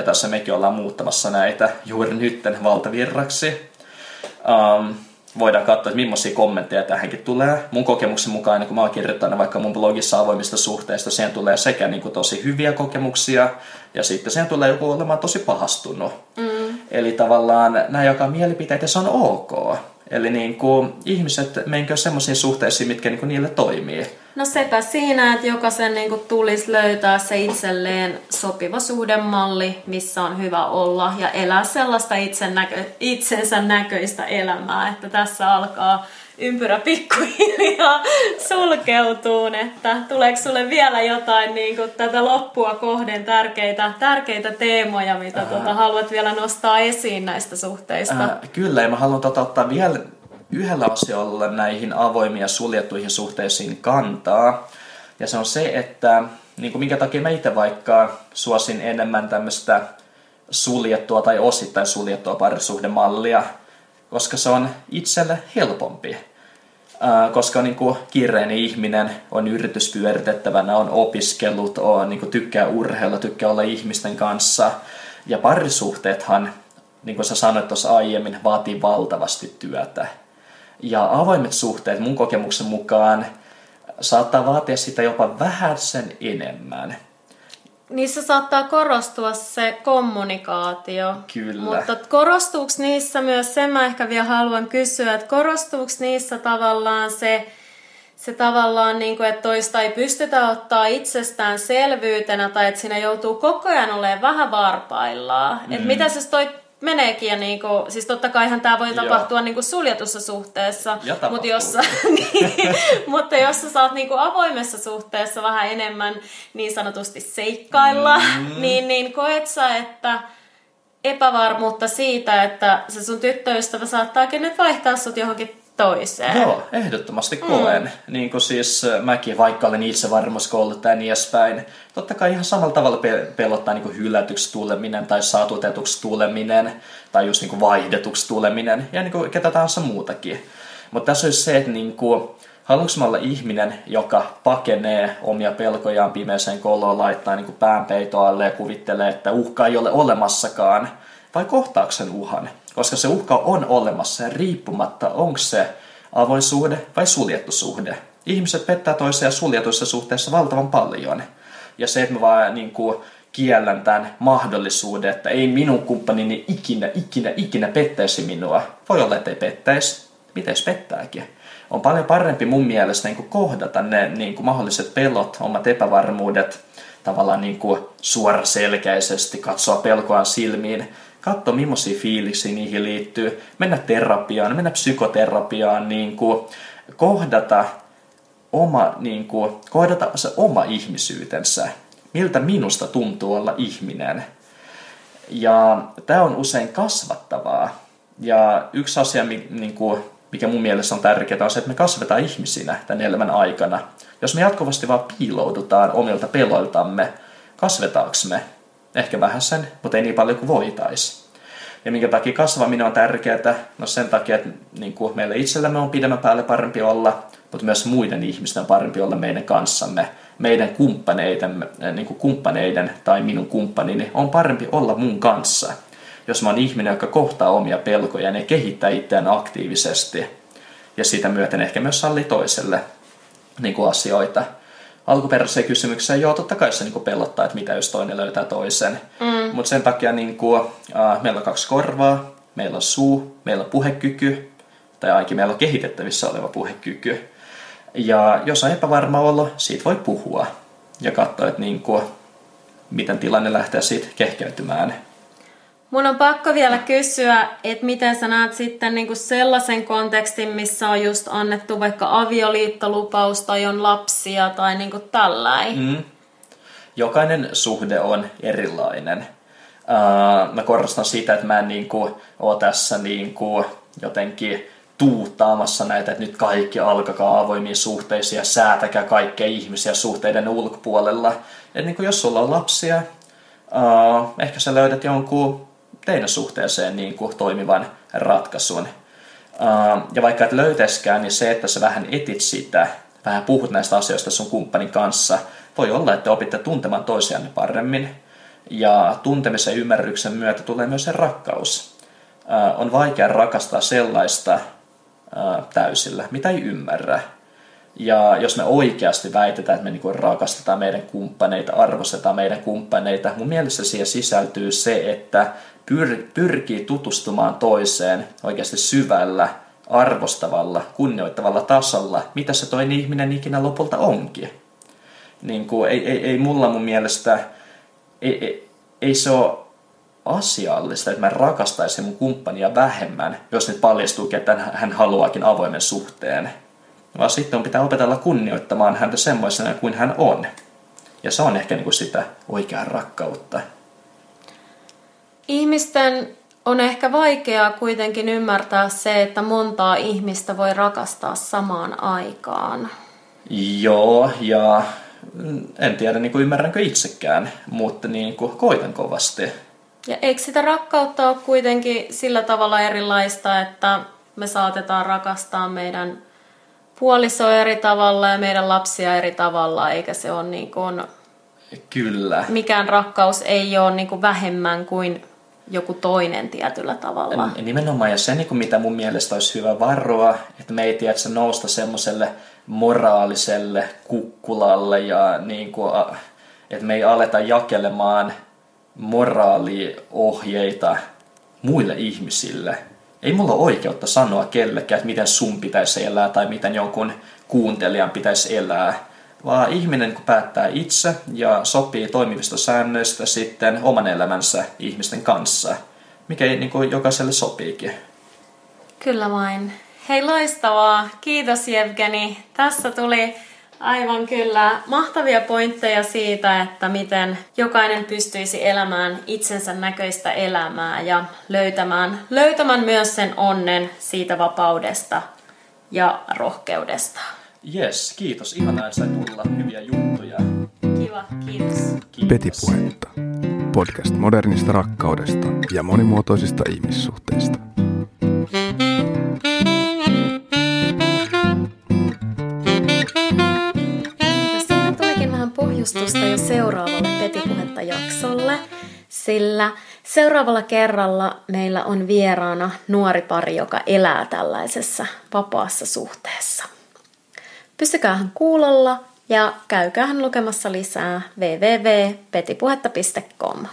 S3: tässä mekin ollaan muuttamassa näitä juuri nytten valtavirraksi. Um, voidaan katsoa, että millaisia kommentteja tähänkin tulee. Mun kokemuksen mukaan, kun mä oon kirjoittanut vaikka mun blogissa avoimista suhteista, siihen tulee sekä niin kuin tosi hyviä kokemuksia, ja sitten siihen tulee joku olemaan tosi pahastunut. Mm. Eli tavallaan nämä joka mielipiteitä, se on ok. Eli niin kuin, ihmiset menkö semmoisiin suhteisiin, mitkä niin kuin niille toimii.
S2: No sepä siinä, että jokaisen niin kuin tulisi löytää se itselleen sopiva suhdemalli, missä on hyvä olla ja elää sellaista itsen itsensä näköistä elämää, että tässä alkaa ympyrä pikkuhiljaa sulkeutuu, että tuleeko sulle vielä jotain niin kuin tätä loppua kohden tärkeitä, tärkeitä teemoja, mitä tuota, haluat vielä nostaa esiin näistä suhteista? Äh,
S3: kyllä, ja mä haluan tota, ottaa vielä yhdellä asialla näihin avoimiin ja suljettuihin suhteisiin kantaa. Ja se on se, että niin kuin minkä takia mä itse vaikka suosin enemmän tämmöistä suljettua tai osittain suljettua parisuhdemallia, koska se on itselle helpompi. Koska niin kuin kiireinen ihminen on yritys pyöritettävänä, on opiskellut, on, niin kuin tykkää urheilla, tykkää olla ihmisten kanssa. Ja parisuhteethan, niin kuin sä sanoit tuossa aiemmin, vaatii valtavasti työtä. Ja avoimet suhteet mun kokemuksen mukaan saattaa vaatia sitä jopa vähän sen enemmän.
S2: Niissä saattaa korostua se kommunikaatio.
S3: Kyllä.
S2: Mutta korostuuko niissä myös, sen mä ehkä vielä haluan kysyä, että korostuuko niissä tavallaan se, se tavallaan, niin kuin, että toista ei pystytä ottaa itsestään selvyytenä tai että siinä joutuu koko ajan olemaan vähän varpaillaan. Mm. Että mitä jos toi meneekin ja niinku, siis totta kaihan tämä voi tapahtua Joo. niinku suljetussa suhteessa, mutta jos, niin, mutta jos sä saat niinku avoimessa suhteessa vähän enemmän niin sanotusti seikkailla, mm. niin, niin koet sä, että epävarmuutta siitä, että se sun tyttöystävä saattaakin nyt vaihtaa sut johonkin toiseen.
S3: Joo, ehdottomasti koen. Mm. Niin kuin siis mäkin, vaikka olen itse varmuuskouluttaja ja niin edespäin, totta kai ihan samalla tavalla pelottaa niin kuin hylätyksi tuleminen tai satutetuksi tuleminen tai just niin kuin vaihdetuksi tuleminen ja niin kuin ketä tahansa muutakin. Mutta tässä olisi se, että niin kuin, haluanko mä olla ihminen, joka pakenee omia pelkojaan pimeeseen koloon, laittaa niin kuin päänpeitoalle ja kuvittelee, että uhka ei ole olemassakaan, vai kohtaako sen uhan? Koska se uhka on olemassa riippumatta, onko se avoin suhde vai suljettu suhde. Ihmiset pettää toisiaan suljetuissa suhteissa valtavan paljon. Ja se, että mä vaan niin kuin, kiellän tämän mahdollisuuden, että ei minun kumppanini ikinä, ikinä, ikinä pettäisi minua. Voi olla, että ei pettäisi. Miten pettääkin? On paljon parempi mun mielestä niin kuin kohdata ne niin kuin mahdolliset pelot, omat epävarmuudet, tavallaan niin kuin suoraselkäisesti katsoa pelkoaan silmiin katsoa millaisia fiiliksi niihin liittyy, mennä terapiaan, mennä psykoterapiaan, niin kuin, kohdata, oma, niin kuin, kohdata se oma ihmisyytensä, miltä minusta tuntuu olla ihminen. Ja tämä on usein kasvattavaa. Ja yksi asia, niin kuin, mikä mun mielestä on tärkeää, on se, että me kasvetaan ihmisinä tämän elämän aikana. Jos me jatkuvasti vaan piiloudutaan omilta peloiltamme, kasvetaanko me? Ehkä vähän sen, mutta ei niin paljon kuin voitaisiin. Ja minkä takia kasvaminen on tärkeää? No sen takia, että niin kuin meille itsellämme on pidemmän päälle parempi olla, mutta myös muiden ihmisten on parempi olla meidän kanssamme. Meidän kumppaneiden, niin kuin kumppaneiden tai minun kumppanini on parempi olla mun kanssa. Jos mä oon ihminen, joka kohtaa omia pelkoja ja kehittää itseään aktiivisesti ja siitä myöten ehkä myös sallii toiselle niin kuin asioita – alkuperäiseen kysymykseen, joo, totta kai se niin pelottaa, että mitä jos toinen löytää toisen. Mm. Mutta sen takia niin kuin, äh, meillä on kaksi korvaa, meillä on suu, meillä on puhekyky, tai ainakin meillä on kehitettävissä oleva puhekyky. Ja jos on epävarma olo, siitä voi puhua ja katsoa, että niin kuin, miten tilanne lähtee siitä kehkeytymään.
S2: Mun on pakko vielä kysyä, että miten sä näet sitten niinku sellaisen kontekstin, missä on just annettu vaikka avioliittolupaus tai on lapsia tai niinku tällainen. Mm.
S3: Jokainen suhde on erilainen. Uh, mä korostan sitä, että mä en niinku ole tässä niinku jotenkin tuuttaamassa näitä, että nyt kaikki alkakaa avoimiin suhteisiin ja säätäkää kaikkea ihmisiä suhteiden ulkopuolella. Et niin kuin jos sulla on lapsia, uh, ehkä sä löydät jonkun teidän suhteeseen niin kuin toimivan ratkaisun. Ja vaikka et löytäisikään, niin se, että sä vähän etit sitä, vähän puhut näistä asioista sun kumppanin kanssa, voi olla, että opitte tuntemaan toisianne paremmin. Ja tuntemisen ymmärryksen myötä tulee myös se rakkaus. On vaikea rakastaa sellaista täysillä, mitä ei ymmärrä. Ja jos me oikeasti väitetään, että me niin rakastetaan meidän kumppaneita, arvostetaan meidän kumppaneita, mun mielestä siihen sisältyy se, että pyr- pyrkii tutustumaan toiseen oikeasti syvällä, arvostavalla, kunnioittavalla tasolla, mitä se toinen ihminen ikinä lopulta onkin. Niin kuin, ei, ei, ei mulla mun mielestä, ei, ei, ei se ole asiallista, että mä rakastaisin mun kumppania vähemmän, jos nyt paljastuu, että hän haluaakin avoimen suhteen. Vaan sitten on pitää opetella kunnioittamaan häntä semmoisena kuin hän on. Ja se on ehkä niin kuin sitä oikeaa rakkautta.
S2: Ihmisten on ehkä vaikeaa kuitenkin ymmärtää se, että montaa ihmistä voi rakastaa samaan aikaan.
S3: Joo, ja en tiedä niin kuin ymmärränkö itsekään, mutta niin kuin koitan kovasti.
S2: Ja eikö sitä rakkautta ole kuitenkin sillä tavalla erilaista, että me saatetaan rakastaa meidän puolisoa eri tavalla ja meidän lapsia eri tavalla, eikä se ole niin kuin...
S3: Kyllä.
S2: Mikään rakkaus ei ole niin kuin vähemmän kuin joku toinen tietyllä tavalla.
S3: Nimenomaan, ja se niin kuin mitä mun mielestä olisi hyvä varoa, että me ei tiedä, nousta semmoiselle moraaliselle kukkulalle ja niin kuin, että me ei aleta jakelemaan moraaliohjeita muille ihmisille. Ei mulla ole oikeutta sanoa kellekään, että miten sun pitäisi elää tai miten jonkun kuuntelijan pitäisi elää, vaan ihminen kun päättää itse ja sopii toimivista säännöistä sitten oman elämänsä ihmisten kanssa, mikä niin kuin jokaiselle sopiikin.
S2: Kyllä vain. Hei loistavaa. Kiitos Jevgeni. Tässä tuli aivan kyllä mahtavia pointteja siitä, että miten jokainen pystyisi elämään itsensä näköistä elämää ja löytämään, löytämään myös sen onnen siitä vapaudesta ja rohkeudesta.
S3: Yes, kiitos. Ihanaa, että sai tulla hyviä juttuja.
S2: Kiva, kiitos.
S3: kiitos.
S1: Petipuhetta. Podcast modernista rakkaudesta ja monimuotoisista ihmissuhteista.
S2: pohjustusta jo seuraavalle Petipuhetta jaksolle, sillä seuraavalla kerralla meillä on vieraana nuori pari, joka elää tällaisessa vapaassa suhteessa. Pysykäähän kuulolla ja käykäähän lukemassa lisää www.petipuhetta.com.